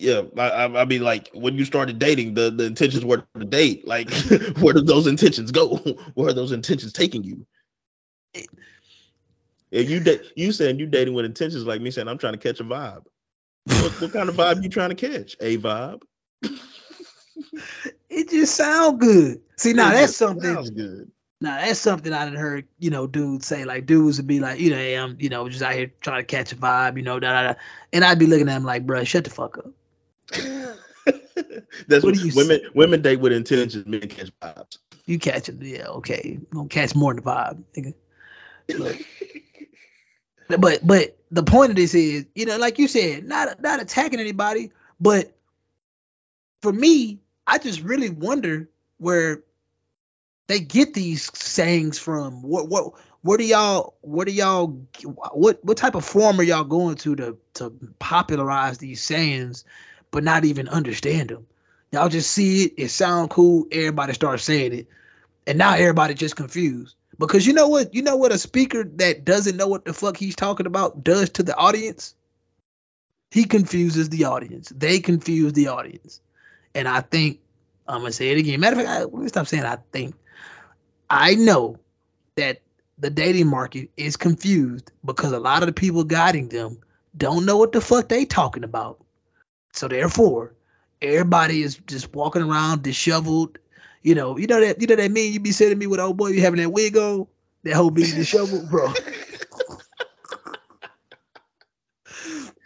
Yeah, I, I, mean, like when you started dating, the, the intentions were to date. Like, where did those intentions go? Where are those intentions taking you? If you date, you saying you dating with intentions, like me saying I'm trying to catch a vibe. What, what kind of vibe you trying to catch? A vibe. It just sound good. See, now It that's something. Sounds good. Now that's something I done heard, you know, dudes say like dudes would be like, you know, hey, I'm, you know, just out here trying to catch a vibe, you know, da da da. And I'd be looking at him like, bruh, shut the fuck up. That's What what do you women women date with intentions. Men catch vibes. You catch it, yeah, okay. You gonna catch more than the vibe, nigga. But but the point of this is, you know, like you said, not not attacking anybody, but for me, I just really wonder where they get these sayings from. What what where do y'all where do y'all what what type of form are y'all going to to to popularize these sayings, but not even understand them? Y'all just see it, it sound cool, everybody starts saying it, and now everybody just confused. Because you know what, you know what a speaker that doesn't know what the fuck he's talking about does to the audience. He confuses the audience. They confuse the audience, and I think I'm gonna say it again. Matter of fact, I, let me stop saying I think. I know that the dating market is confused because a lot of the people guiding them don't know what the fuck they talking about. So therefore, everybody is just walking around disheveled. You know, you know that you know that mean you be sending me with old boy you having that wig on, that whole being disheveled, bro.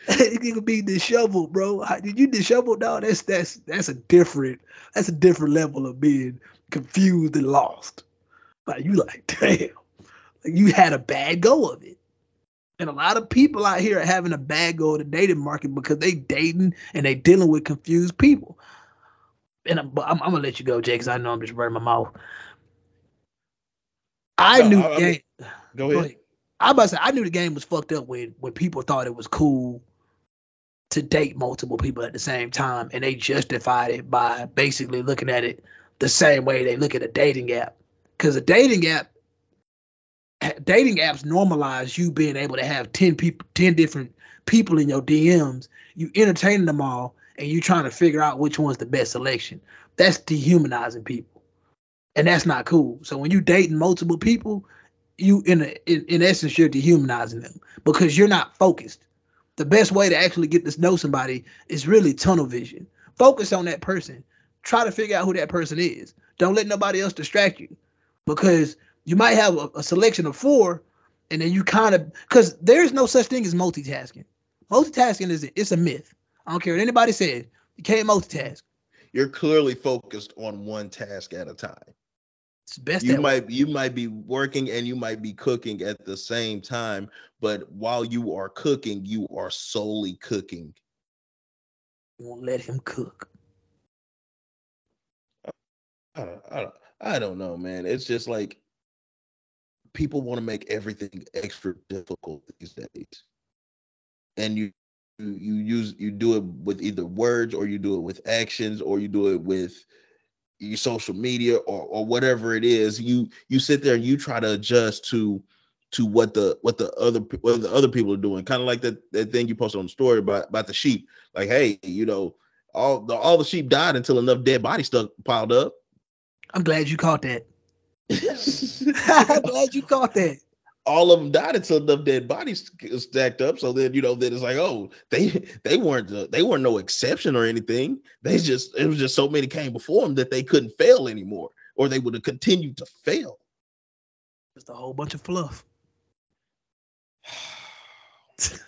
you can be disheveled, bro. Did you disheveled, dog? That's that's that's a different that's a different level of being confused and lost. Like you like, damn, like you had a bad go of it. And a lot of people out here are having a bad go of the dating market because they dating and they dealing with confused people. And I'm, I'm, I'm gonna let you go, Jay, because I know I'm just running my mouth. I No, knew I- I the mean- game. Go ahead. I about to say I knew the game was fucked up when when people thought it was cool to date multiple people at the same time, and they justified it by basically looking at it the same way they look at a dating app. Because a dating app, dating apps normalize you being able to have ten people, ten different people in your DMs. You entertaining them all, and you trying to figure out which one's the best selection. That's dehumanizing people, and that's not cool. So when you dating multiple people, you in, a, in in essence you're dehumanizing them because you're not focused. The best way to actually get to know somebody is really tunnel vision. Focus on that person. Try to figure out who that person is. Don't let nobody else distract you because you might have a, a selection of four and then you kind of because there's no such thing as multitasking. Multitasking is a, it's a myth. I don't care what anybody says. You can't multitask. You're clearly focused on one task at a time. It's best you that way. might you might be working and you might be cooking at the same time but while you are cooking you are solely cooking You won't let him cook. I don't, I don't, I don't know, man. It's just like people want to make everything extra difficult these days, and you you use you do it with either words or you do it with actions or you do it with your social media or or whatever it is. You you sit there and you try to adjust to to what the what the other what the other people are doing. Kind of like that that thing you posted on the story about about the sheep. Like, hey, you know, all the all the sheep died until enough dead bodies stuck piled up. I'm glad you caught that. I'm glad you caught that. All of them died until enough dead bodies stacked up. So then, you know, then it's like, oh, they they weren't uh, they weren't no exception or anything. They just it was just so many came before them that they couldn't fail anymore, or they would have continued to fail. Just a whole bunch of fluff.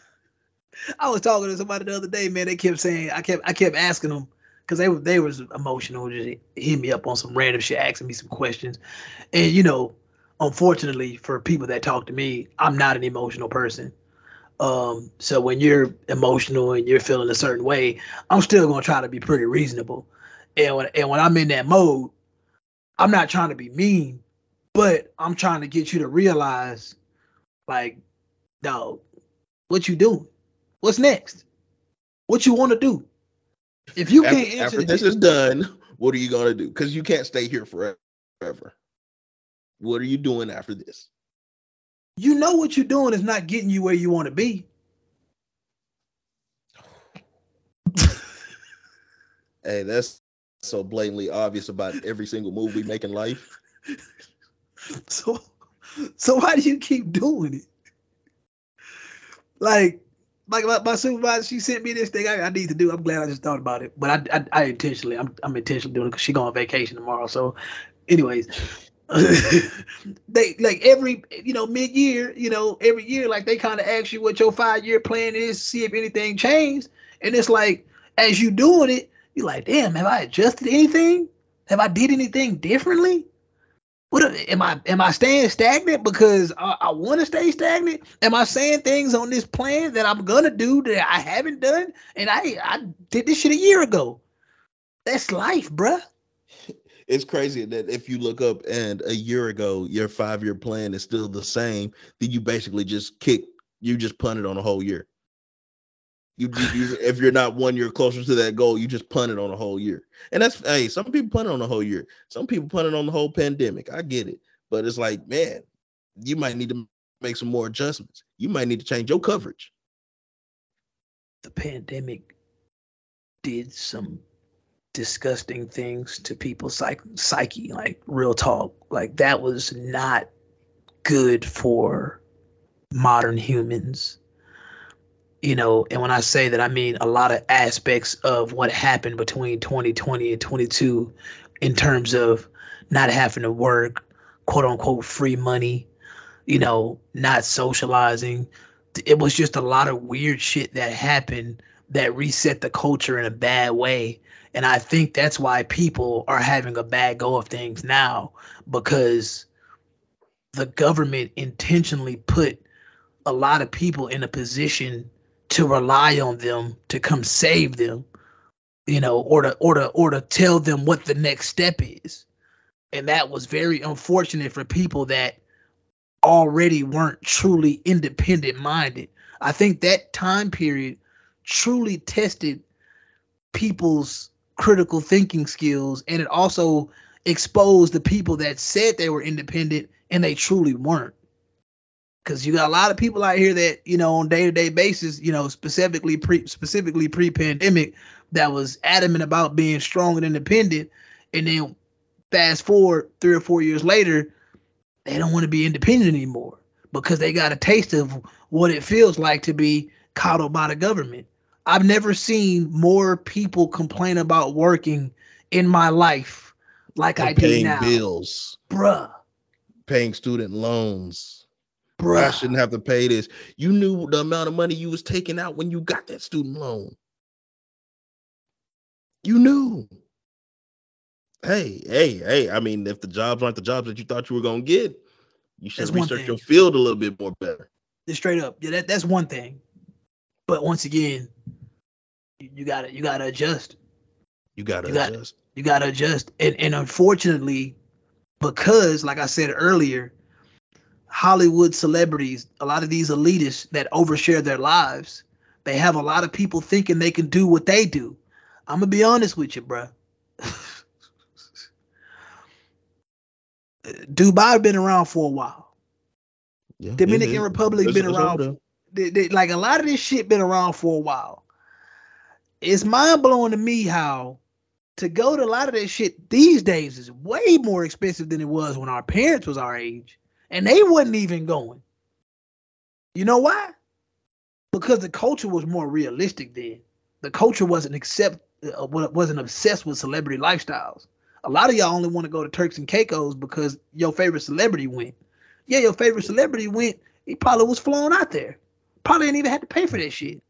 I was talking to somebody the other day, man. They kept saying, I kept, I kept asking them because they were, they was emotional, just hit me up on some random shit, asking me some questions, and you know, unfortunately for people that talk to me, I'm not an emotional person. Um, so when you're emotional and you're feeling a certain way, I'm still gonna try to be pretty reasonable. And when and when I'm in that mode, I'm not trying to be mean, but I'm trying to get you to realize, like, dog, what you doing? What's next? What you want to do? If you after, can't answer after this is done, what are you gonna do? Because you can't stay here forever. What are you doing after this? you know what you're doing is not getting you where you want to be. Hey, that's so blatantly obvious about every single move we make in life. So, so why do you keep doing it? Like, like my, my supervisor, she sent me this thing I, I need to do. I'm glad I just thought about it, but I, I, I intentionally, I'm, I'm intentionally doing it because she going on vacation tomorrow. So, anyways, they like every, you know, mid year, you know, every year, like they kind of ask you what your five year plan is, see if anything changed, and it's like as you doing it, you're like, damn, have I adjusted anything? Have I did anything differently? What am I? Am I staying stagnant because I, I want to stay stagnant? Am I saying things on this plan that I'm gonna do that I haven't done? And I I did this shit a year ago. That's life, bruh. It's crazy that if you look up and a year ago your five year plan is still the same, then you basically just kick, you just punted on a whole year. You, you, you if you're not one year closer to that goal, you just punted on a whole year. And that's hey, some people punted on a whole year. Some people punted on the whole pandemic. I get it, but it's like, man, you might need to make some more adjustments. You might need to change your coverage. The pandemic did some disgusting things to people's psych- psyche, like real talk. Like that was not good for modern humans. You know, and when I say that, I mean a lot of aspects of what happened between 2020 and 22 in terms of not having to work, quote unquote, free money, you know, not socializing. It was just a lot of weird shit that happened that reset the culture in a bad way. And I think that's why people are having a bad go of things now because the government intentionally put a lot of people in a position to rely on them to come save them, you know, or to or to or to tell them what the next step is. And that was very unfortunate for people that already weren't truly independent minded. I think that time period truly tested people's critical thinking skills and it also exposed the people that said they were independent and they truly weren't. Because you got a lot of people out here that you know on day-to-day basis you know specifically pre specifically pre-pandemic that was adamant about being strong and independent and then fast forward three or four years later they don't want to be independent anymore because they got a taste of what it feels like to be coddled by the government i've never seen more people complain about working in my life like i And do paying now bills, bruh paying student loans. Bruh. I shouldn't have to pay this. You knew the amount of money you was taking out when you got that student loan. You knew. Hey, hey, hey. I mean, if the jobs aren't the jobs that you thought you were gonna get, you should That's research your field a little bit more better. Just straight up. Yeah, that, that's one thing. But once again, you, gotta you gotta adjust. You gotta You got- adjust. You gotta adjust. And and unfortunately, because like I said earlier, Hollywood celebrities, a lot of these elitists that overshare their lives, they have a lot of people thinking they can do what they do. I'm gonna be honest with you, bruh. Dubai been around for a while. Yeah, Dominican Republic been around. they- they- like a lot of this shit been around for a while. It's mind blowing to me how to go to a lot of that shit these days is way more expensive than it was when our parents was our age, and they wasn't even going. You know why? Because the culture was more realistic then. The culture wasn't accept uh, wasn't obsessed with celebrity lifestyles. A lot of y'all only want to go to Turks and Caicos because your favorite celebrity went. Yeah, your favorite celebrity went. He probably was flown out there. Probably didn't even have to pay for that shit.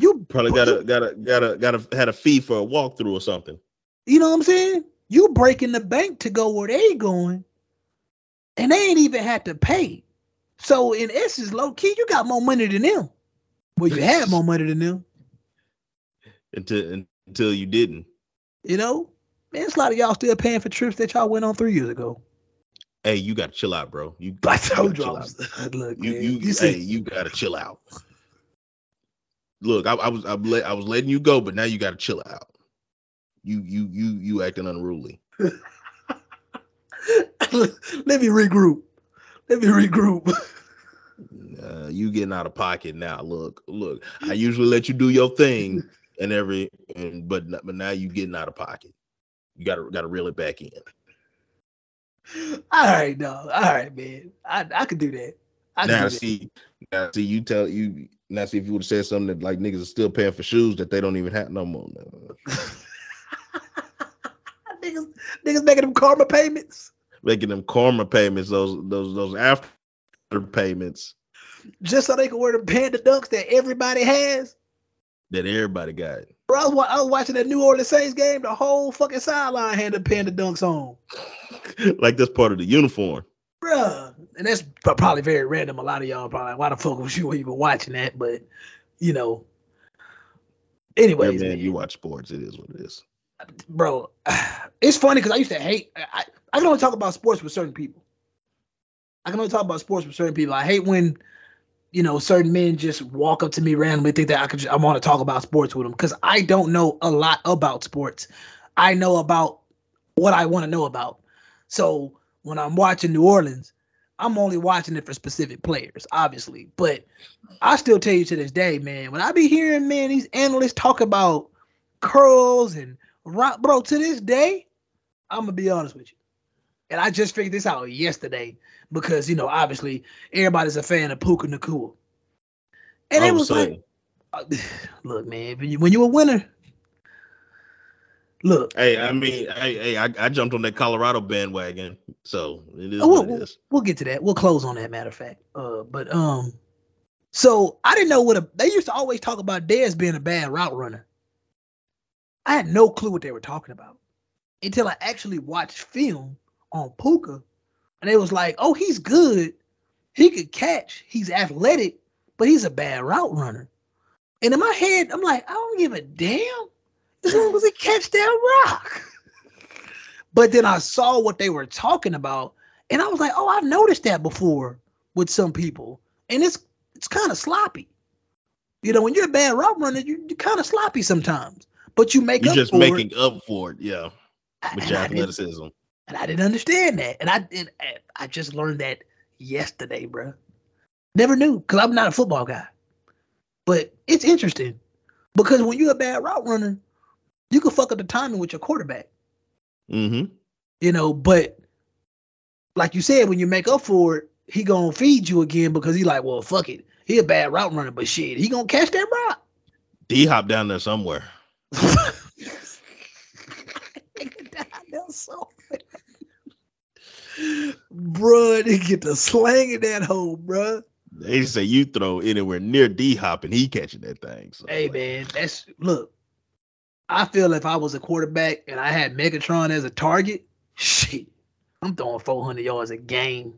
You Probably got a got a got a got a had a fee for a walkthrough or something. You know what I'm saying? You breaking the bank to go where they going, and they ain't even had to pay. So in essence, low key, you got more money than them. Well, you had more money than them. Until until you didn't. You know, man, it's a lot of y'all still paying for trips that y'all went on three years ago. Hey, you gotta chill out, bro. You I told you, chill out. look, You man, you, you hey, you gotta chill out. Look, I, I was I, let, I was letting you go, but now you gotta chill out. You you you you acting unruly. let me regroup. Let me regroup. Uh, you getting out of pocket now. Look, look. I usually let you do your thing and every, and but but now you getting out of pocket. You gotta gotta reel it back in. All right, dog. All right, man. I I could do that. I now do that. see, now see, you tell you now see if you would have said something that like niggas are still paying for shoes that they don't even have no more. niggas, niggas making them Klarna payments Making them Klarna payments, those those those after payments just so they can wear the panda dunks that everybody has. that everybody got. Bro, I was, I was watching that New Orleans Saints game. The whole fucking sideline had the panda dunks on, like that's part of the uniform. Bruh. And that's probably very random. A lot of y'all probably like, why the fuck was you even watching that? But you know, Yeah, anyways, man, man, you watch sports. It is what it is. bro, it's funny because I used to hate. I, I can only talk about sports with certain people. I can only talk about sports with certain people. I hate when, you know, certain men just walk up to me randomly, think that I could, I want to talk about sports with them because I don't know a lot about sports. I know about what I want to know about. So when I'm watching New Orleans, I'm only watching it for specific players, obviously. But I still tell you to this day, man, when I be hearing, man, these analysts talk about curls and rock, bro, to this day, I'm gonna be honest with you. And I just figured this out yesterday because you know, obviously, everybody's a fan of Puka Nacua. And it was like, saying, uh, look, man, when you when you a winner, look, hey, I mean, hey, hey, I, I jumped on that Colorado bandwagon, so it is Oh, what we'll, it is. we'll get to that. We'll close on that matter of fact. Uh, but um, so I didn't know what a they used to always talk about Dez being a bad route runner. I had no clue what they were talking about until I actually watched film on Puka, and it was like, oh, he's good. He could catch. He's athletic, but he's a bad route runner. And in my head, I'm like, I don't give a damn as long as he catch that rock. But then I saw what they were talking about, and I was like, oh, I've noticed that before with some people, and it's it's kind of sloppy. You know, when you're a bad route runner, you, you're kind of sloppy sometimes, but you make You're up just for making it. up for it, yeah, with And your athleticism. and I didn't understand that. And I did. I just learned that yesterday, bro. Never knew because I'm not a football guy. But it's interesting because when you're a bad route runner, you can fuck up the timing with your quarterback. Mm-hmm. You know, but like you said, when you make up for it, he gonna feed you again because he like, well, fuck it. He a bad route runner, but shit, he gonna catch that rock. D hop down there somewhere. Nigga died there so. Bruh, they get the slang in that hole, bruh. They say you throw anywhere near D hop and he catching that thing. So Hey man, that's look. I feel if I was a quarterback and I had Megatron as a target, shit, I'm throwing 400 yards a game.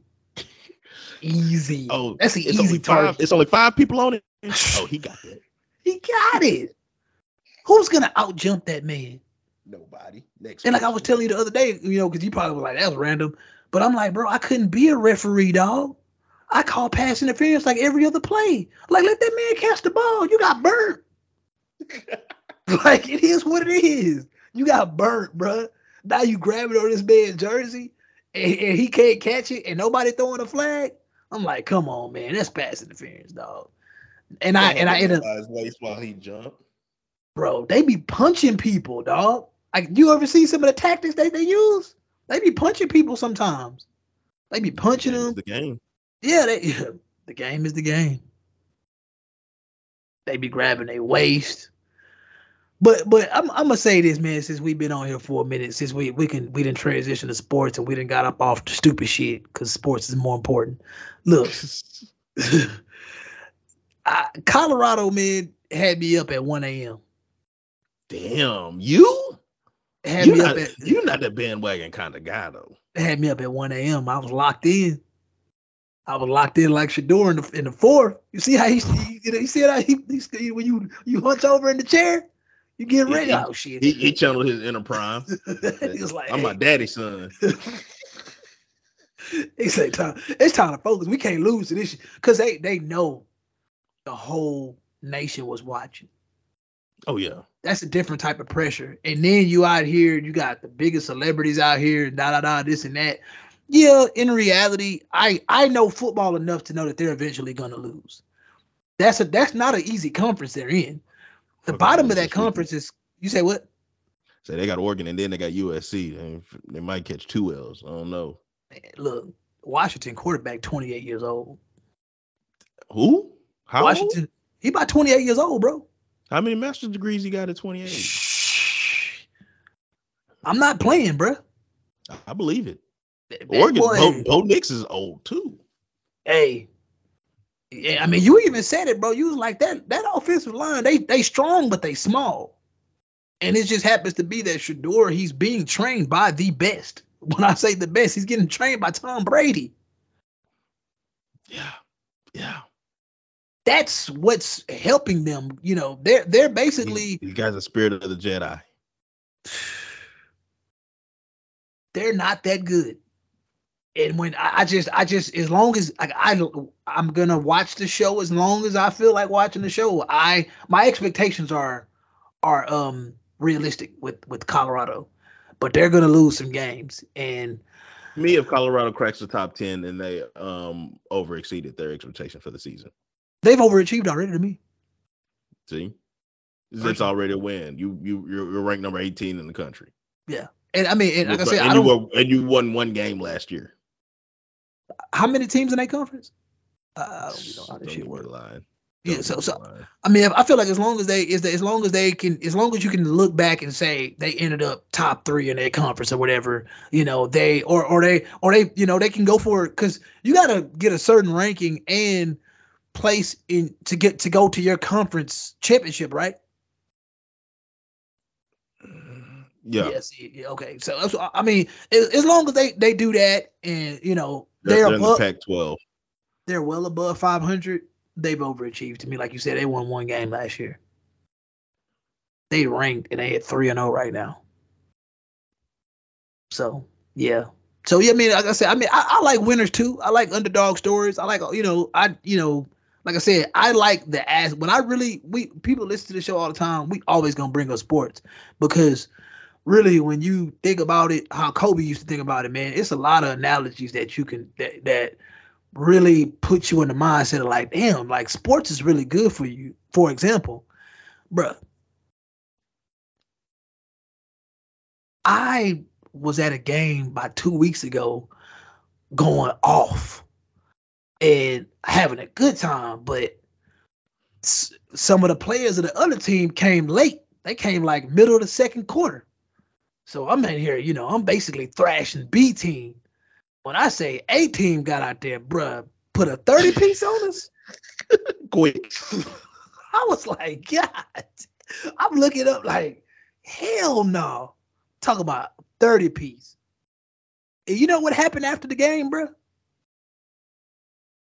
Easy. Oh, that's an it's only easy five. target. It's only five people on it. Oh, he got that. He got it. Who's gonna out jump that man? Nobody. Next. And like I was telling you the other day, you know, because you probably were like, that was random. But I'm like, bro, I couldn't be a referee, dog. I call pass interference like every other play. Like, let that man catch the ball. You got burnt. like, it is what it is. You got burnt, bro. Now you grabbing on this man's jersey and, and he can't catch it and nobody throwing a flag. I'm like, come on, man. That's pass interference, dog. And I and I up, his waist while he jumped. bro, they be punching people, dog. Like you ever see some of the tactics that they use? They be punching people sometimes. They be punching It's them. the game. Yeah, they, yeah, the game is the game. They be grabbing their waist. But but I'm I'm gonna say this, man. Since we've been on here for a minute, since we we can we didn't transition to sports and we didn't got up off the stupid shit because sports is more important. Look, I, Colorado man had me up at 1 a.m. Damn, you? Had You me not, up at you're not that bandwagon kind of guy though. had me up at 1 a.m. I was locked in. I was locked in like Shedeur in the in the fourth. You see how he, he you, know, you see how he, he when you you hunch over in the chair, you get He- ready. he- oh shit! He, he channeled his inner prime. he was like, I'm my daddy's son. he said, time, it's time to focus. We can't lose to this because they they know the whole nation was watching. Oh yeah. That's a different type of pressure. And then you out here, you got the biggest celebrities out here, da da da, this and that. Yeah, in reality, I I know football enough to know that they're eventually gonna lose. That's a that's not an easy conference they're in. The bottom of that conference is you say what? So they got Oregon and then they got USC. They, they might catch two L's. I don't know. Man, Look, Washington quarterback, 28 years old. Who? How old? Washington, he about 28 years old, bro. How many master's degrees he got at 28? Shh. I'm not playing, bro. I believe it. That Oregon, boy- Bo, Bo Nix is old too. Hey, I mean, you even said it, bro. You was like that. That offensive line, they they strong, but they small, and it just happens to be that Shedeur, he's being trained by the best. When I say the best, he's getting trained by Tom Brady. Yeah. Yeah. That's what's helping them. You know, they're they're basically You got the spirit of the Jedi. they're not that good. And when I, just, I just, as long as like I, I'm gonna watch the show as long as I feel like watching the show. I, my expectations are, are um realistic with with Colorado, but they're gonna lose some games. And Me, if Colorado cracks the top 10, and they um over exceeded their expectation for the season. they've overachieved already to me. See? It's already a win. You you you're, ranked number 18 in the country. Yeah. And I mean, and like I said, and I you were, and you won one game last year. How many teams in that conference? Uh, I don't even know how this shit works. Yeah, so so. I mean, I feel like as long as they is that as long as they can, as long as you can look back and say they ended up top three in their conference or whatever, you know, they or or they or they, you know, they can go for it because you got to get a certain ranking and place in to get to go to your conference championship, right? Yeah. Yes. Yeah, okay. So that's, I mean, as, as long as they they do that and you know They're, they're in the above, Pac-12. they're well above 500. They've overachieved to me, like you said. They won one game last year. They ranked and they at three and zero right now. So yeah, so yeah. I mean, like I said, I mean, I, I like winners too. I like underdog stories. I like you know, I you know, like I said, I like the ass. When I really we people listen to the show all the time, we always gonna bring up sports because really when you think about it, how Kobe used to think about it, man, it's a lot of analogies that you can that that really put you in the mindset of like, damn, like sports is really good for you. For example, bruh, I was at a game about two weeks ago going off and having a good time, but some of the players of the other team came late. They came like middle of the second quarter. So I'm in here, you know, I'm basically thrashing B team. When I say A team got out there, bruh, put a 30 piece on us, Quick. I was like, God. I'm looking up like, hell no. Talk about 30 piece. And you know what happened after the game, bruh?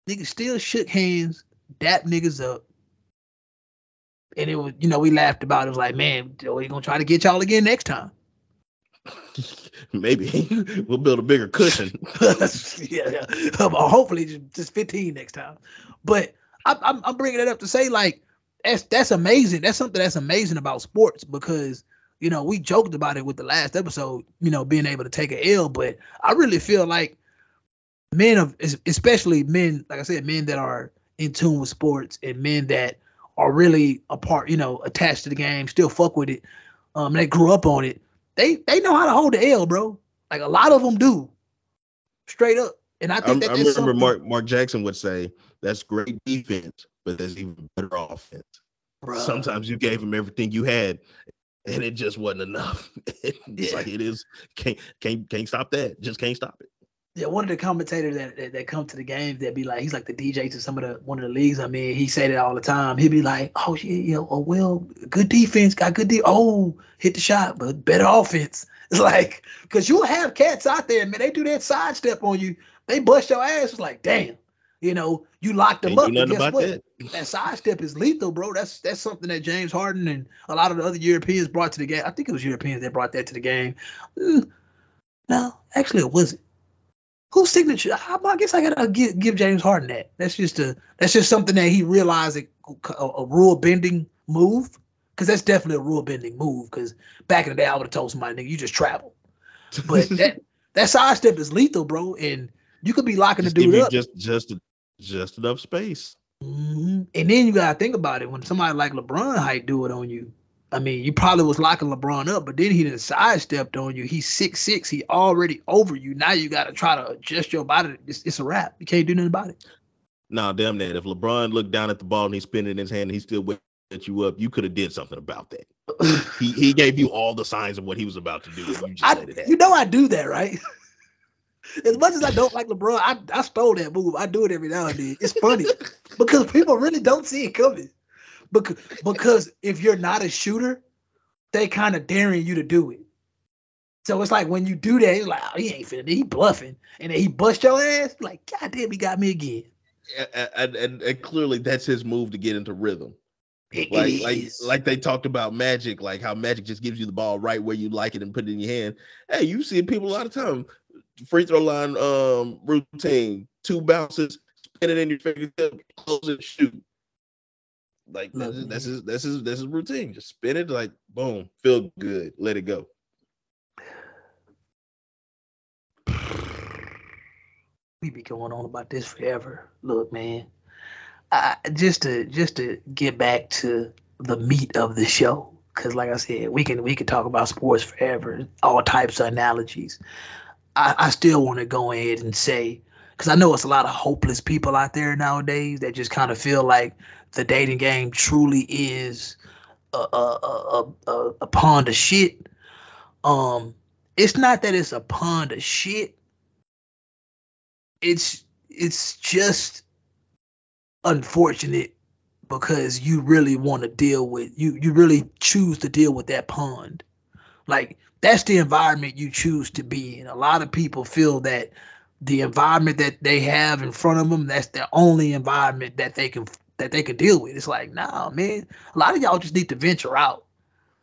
Niggas still shook hands, dap niggas up. And it was, you know, we laughed about it. It was like, man, we gonna try to get y'all again next time. Maybe we'll build a bigger cushion. yeah, yeah. Um, hopefully just, just 15 next time. But I'm I'm bringing it up to say like that's that's amazing. That's something that's amazing about sports because you know we joked about it with the last episode. You know, being able to take a L, but I really feel like men of especially men, like I said, men that are in tune with sports and men that are really a part, you know, attached to the game, still fuck with it. Um, they grew up on it. They they know how to hold the L, bro. Like a lot of them do, straight up. And I think I, I remember Mark Mark Jackson would say, "That's great defense, but there's even better offense." Bruh. Sometimes you gave him everything you had, and it just wasn't enough. it's yeah. like it is can't can't can't stop that. Just can't stop it. Yeah, one of the commentators that, that, that come to the games that be like, he's like the DJ to some of the one of the leagues. I mean, he say that all the time. He'd be like, "Oh yeah, you know, oh well, good defense, got good de- Oh, hit the shot, but better offense." It's like because you'll have cats out there, man. They do that sidestep on you, they bust your ass. It's like, damn, you know, you locked them Can't up. guess what? That. that sidestep is lethal, bro. That's that's something that James Harden and a lot of the other Europeans brought to the game. I think it was Europeans that brought that to the game. Mm, no, actually, it wasn't whose signature? I, guess I gotta give, give James Harden that. That's just a that's just something that he realized a, a, a rule bending move because that's definitely a rule bending move. Because back in the day, I would have told somebody, "Nigga, you just travel." But that that sidestep is lethal, bro, and you could be locking just the dude up. Just just just enough space. Mm-hmm. And then you gotta think about it when somebody like LeBron height do it on you. I mean, you probably was locking LeBron up, but then he didn't sidestepped on you. He's six six. He already over you. Now you got to try to adjust your body. It's, it's a wrap. You can't do nothing about it. Nah, damn that. If LeBron looked down at the ball and he's spinning his hand and he's still waiting you up, you could have did something about that. he he gave you all the signs of what he was about to do. You, I, you know I do that, right? as much as I don't like LeBron, I, I stole that move. I do it every now and then. It's funny because people really don't see it coming. Because because if you're not a shooter, they kind of daring you to do it. So it's like when you do that, it's like, oh, he ain't finna, he bluffing, and then he bust your ass. Like, God damn, he got me again. And, and, and clearly, that's his move to get into rhythm. like, like, like they talked about magic, like how magic just gives you the ball right where you like it and put it in your hand. Hey, you see people a lot of time, free throw line um routine, two bounces, spin it in your fingertip, close it, shoot. Like that's his, that's his mm-hmm. that's his that's his routine. Just spin it like boom, feel good, let it go. We be going on about this forever. Look, man. I, just to just to get back to the meat of the show, because like I said, we can we can talk about sports forever, all types of analogies. I, I still want to go ahead and say, because I know it's a lot of hopeless people out there nowadays that just kind of feel like the dating game truly is a a, a, a, a pond of shit. Um, it's not that it's a pond of shit. It's it's just unfortunate because you really want to deal with you you really choose to deal with that pond. Like that's the environment you choose to be in. A lot of people feel that the environment that they have in front of them that's the only environment that they can that they could deal with. It's like, nah, man. A lot of y'all just need to venture out.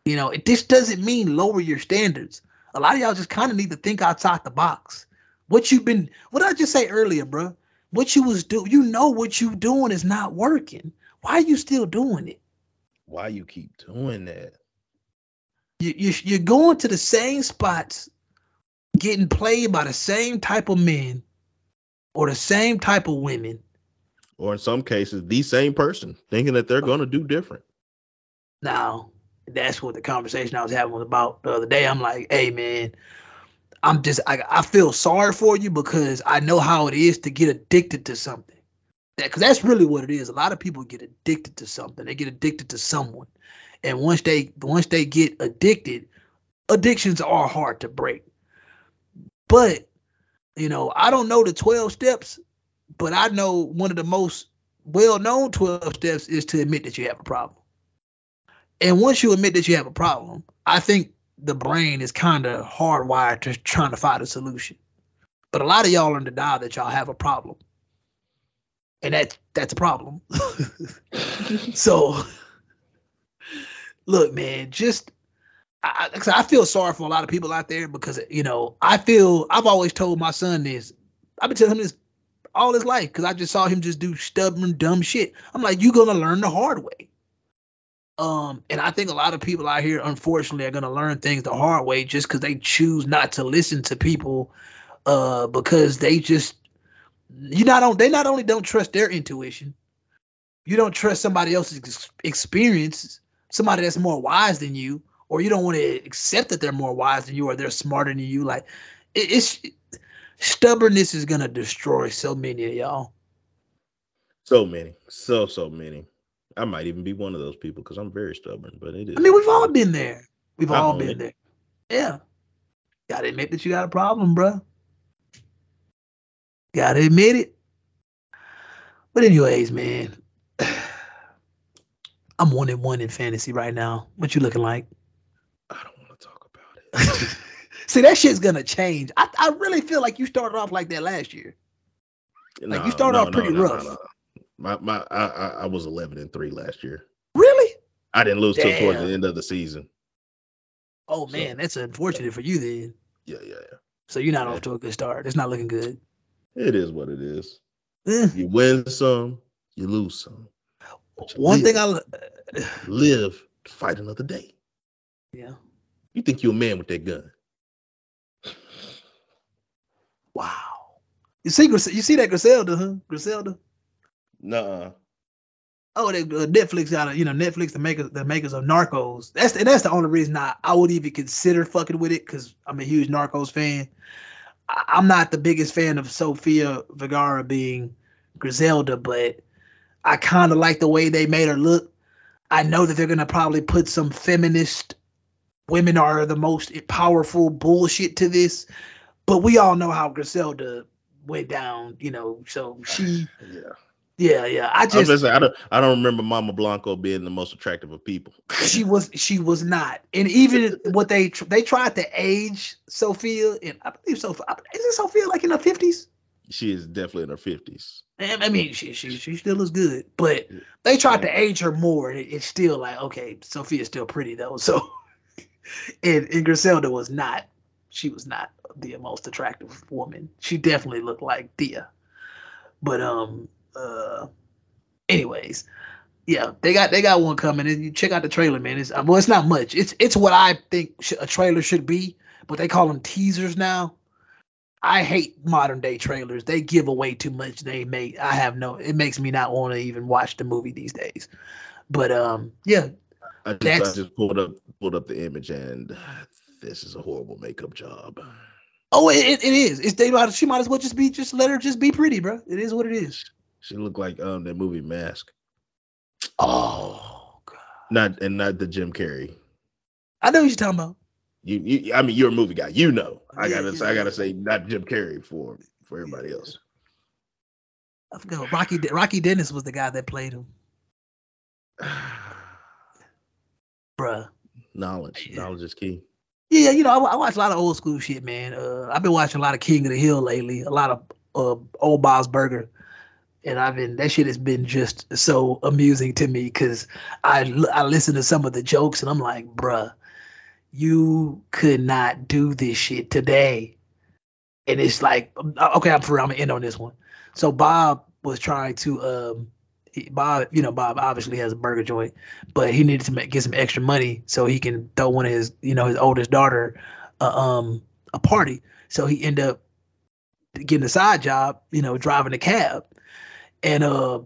You know, it, this doesn't mean lower your standards. A lot of y'all just kind of need to think outside the box. What you've been, what I just say earlier, bro. What you was doing, you know, what you doing is not working. Why are you still doing it? Why you keep doing that? You, you you're going to the same spots, getting played by the same type of men, or the same type of women, or in some cases, the same person, thinking that they're going to do different. Now, that's what the conversation I was having was about the other day. I'm like, hey, man, I'm just, I, I feel sorry for you because I know how it is to get addicted to something. Because that's really what it is. A lot of people get addicted to something. They get addicted to someone, and once they once they get addicted, addictions are hard to break. But you know, I don't know the twelve steps but I know one of the most well known 12 steps is to admit that you have a problem. And once you admit that you have a problem, I think the brain is kind of hardwired to trying to find a solution. But a lot of y'all are in denial that y'all have a problem. And that that's a problem. so look, man, just I, I, feel sorry for a lot of people out there because you know I feel I've always told my son this. I've been telling him this all his life because I just saw him just do stubborn dumb shit. I'm like, you're gonna learn the hard way. Um, and I think a lot of people out here, unfortunately, are gonna learn things the hard way just because they choose not to listen to people, uh, because they just you not on they not only don't trust their intuition, you don't trust somebody else's ex- experience, somebody that's more wise than you, or you don't want to accept that they're more wise than you or they're smarter than you. Like it, it's stubbornness is gonna destroy so many of y'all. So many, so so many. I might even be one of those people because I'm very stubborn. But it is. I mean, we've all been there. We've all been it. there. Yeah. Gotta admit that you got a problem, bruh. Gotta admit it. But anyways, man, I'm one and one in fantasy right now. What you looking like? I don't want to talk about it. See, that shit's gonna change. I, I really feel like you started off like that last year. Like, you started off pretty rough. My my I, I I was 11 and three last year. Really? I didn't lose till towards the end of the season. Oh So- man, that's unfortunate for you then. Yeah, yeah, yeah. So you're not Yeah. off to a good start. It's not looking good. It is what it is. Eh. You win some, you lose some. You One live, thing I live to fight another day. yeah. You think you're a man with that gun? Wow. You see, Gris- you see that Griselda, huh? Griselda. Nuh-uh. Oh, they, uh, Netflix got a, you know Netflix the makers the makers of Narcos. That's and that's the only reason I I would even consider fucking with it because I'm a huge Narcos fan. I, I'm not the biggest fan of Sofia Vergara being Griselda, but I kind of like the way they made her look. I know that they're gonna probably put some feminist women are the most powerful bullshit to this, but we all know how Griselda went down. You know, so she Yeah. yeah yeah. I just gonna I don't I don't remember Mama Blanco being the most attractive of people. she was she was not and even what they they tried to age sophia and i believe sophia isn't sophia like in her 50s She is definitely in her fifties. I mean she, she she still looks good but they tried to age her more and it, it's still like okay sophia's still pretty though so and, and griselda was not she was not the most attractive woman she definitely looked like thea but um uh anyways yeah, they got they got one coming, and you check out the trailer, man. It's well, it's not much. It's it's what I think sh- a trailer should be, but they call them teasers now. I hate modern day trailers. They give away too much. They make I have no. It makes me not want to even watch the movie these days. But um, yeah, I just That's- I just pulled up pulled up the image and this is a horrible makeup job. oh, it, it, is. It's they might she might as well just be just let her just be pretty, bro. It is what it is. She looked like um that movie Mask. Oh, God. Not and not the Jim Carrey. I know what you're talking about. You, you I mean you're a movie guy. You know. I Yeah, gotta yeah, I gotta say not Jim Carrey for for everybody else. I forgot. Rocky Rocky Dennis was the guy that played him, bruh. knowledge. Knowledge is key. Yeah, you know, I, I watch a lot of old school shit, man. Uh, I've been watching a lot of King of the Hill lately, a lot of uh, old Bob's Burger, and I've been that shit has been just so amusing to me because I I listen to some of the jokes and I'm like, bruh, you could not do this shit today, and it's like, uh, okay, I'm for real, I'm gonna end on this one. So Bob was trying to um. Bob, you know, Bob obviously has a burger joint, but he needed to make, get some extra money so he can throw one of his, you know, his oldest daughter, uh, um, a party. So he ended up getting a side job, you know, driving a cab, and uh,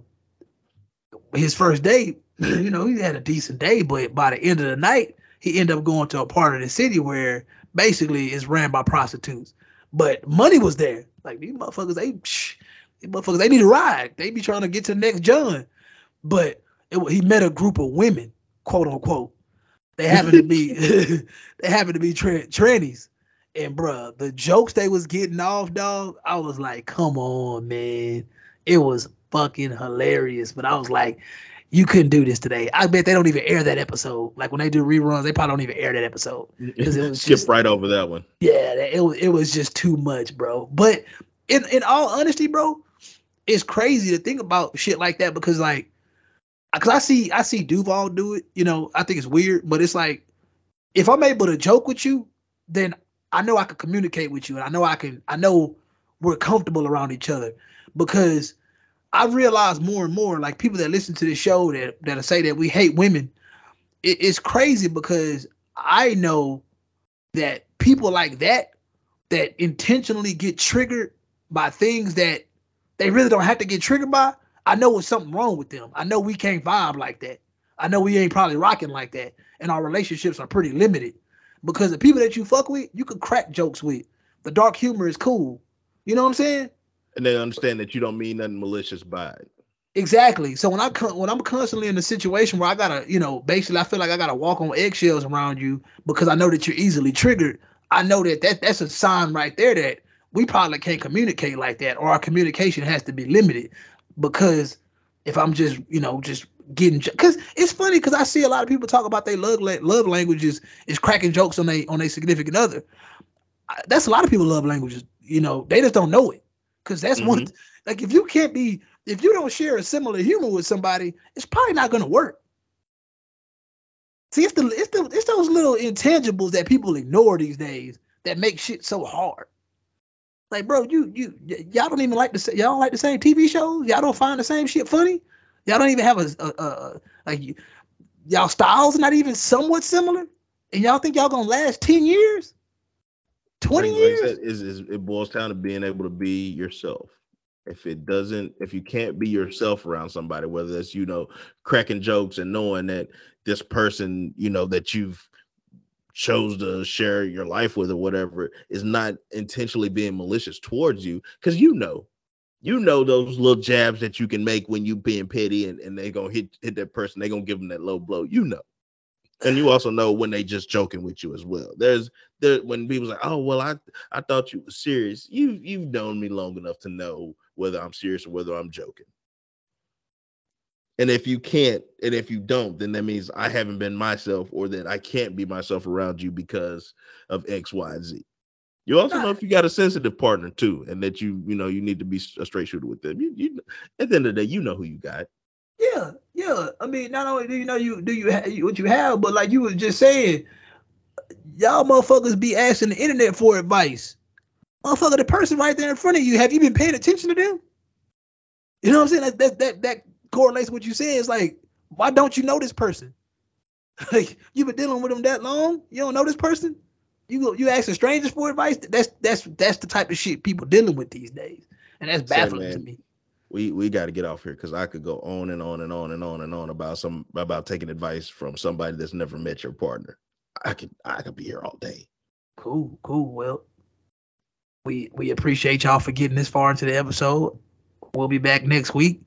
his first day, you know, he had a decent day, but by the end of the night, he ended up going to a part of the city where basically it's ran by prostitutes, but money was there. Like these motherfuckers, they, psh, motherfuckers, they need a ride. They be trying to get to the next John, but it, he met a group of women, quote unquote. They happen to be they happen to be tra- trannies. And bruh, the jokes they was getting off, dog, I was like, come on, man. It was fucking hilarious. But I was like, you couldn't do this today. I bet they don't even air that episode. Like when they do reruns, they probably don't even air that episode. 'Cause it was Skip just- right over that one. Yeah, it was it was just too much, bro. But in in all honesty, bro, it's crazy to think about shit like that because like, cause I see I see Duval do it. You know, I think it's weird, but it's like if I'm able to joke with you, then I know I can communicate with you, and I know I can. I know we're comfortable around each other because I realize more and more, like people that listen to the show that that say that we hate women, it, it's crazy because I know that people like that that intentionally get triggered by things that they really don't have to get triggered by. I know there's something wrong with them. I know we can't vibe like that. I know we ain't probably rocking like that, and our relationships are pretty limited because the people that you fuck with, you can crack jokes with. The dark humor is cool. You know what I'm saying? And they understand that you don't mean nothing malicious by it. Exactly. So when I when I'm constantly in a situation where I gotta, you know, basically I feel like I gotta walk on eggshells around you because I know that you're easily triggered. I know that, that that's a sign right there that we probably can't communicate like that, or our communication has to be limited. Because if I'm just, you know, just getting, because it's funny because I see a lot of people talk about their love love languages is cracking jokes on they on their significant other. That's a lot of people love languages. You know, they just don't know it because that's mm-hmm. one. Like if you can't be if you don't share a similar humor with somebody, it's probably not gonna work. See, it's the it's the it's those little intangibles that people ignore these days that make shit so hard. Like, bro, you you y'all don't even like the y'all don't like the same TV shows. Y'all don't find the same shit funny. Y'all don't even have a, a, a like y'all styles not even somewhat similar, and y'all think y'all gonna last ten years, twenty like, years? Like said, is, is it boils down to being able to be yourself if it doesn't if you can't be yourself around somebody whether it's you know cracking jokes and knowing that this person you know that you've chose to share your life with or whatever is not intentionally being malicious towards you because you know you know those little jabs that you can make when you being petty and, and they gonna hit hit that person they gonna give them that low blow you know and you also know when they just joking with you as well there's there when people's like oh well i i thought you were serious you you've known me long enough to know whether I'm serious or whether I'm joking. And if you can't, and if you don't, then that means I haven't been myself, or that I can't be myself around you because of X, Y, Z. You also know if you got a sensitive partner too, and that you, you know, you need to be a straight shooter with them. You, you at the end of the day, you know who you got. Yeah, yeah. I mean, not only do you know you do you have what you have, but like you was just saying, y'all motherfuckers be asking the internet for advice motherfucker, the person right there in front of you, have you been paying attention to them? You know what I'm saying? That that that, that correlates with what you said. It's like, why don't you know this person? like you've been dealing with them that long, you don't know this person. You go, you asking strangers for advice. That's that's that's the type of shit people dealing with these days, and that's baffling Say, to me. We we got to get off here because I could go on and on and on and on and on about some about taking advice from somebody that's never met your partner. I could I could be here all day. Cool, cool. Well, we we appreciate y'all for getting this far into the episode. We'll be back next week.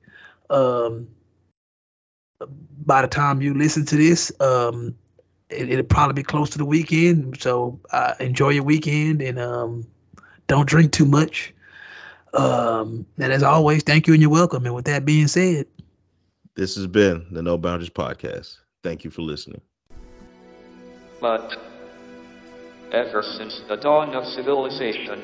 Um, by the time you listen to this, um, it, will probably be close to the weekend. So uh, enjoy your weekend and um, don't drink too much. Um, and as always, thank you and you're welcome. And with that being said, this has been the No Boundaries Podcast. Thank you for listening. But ever since the dawn of civilization,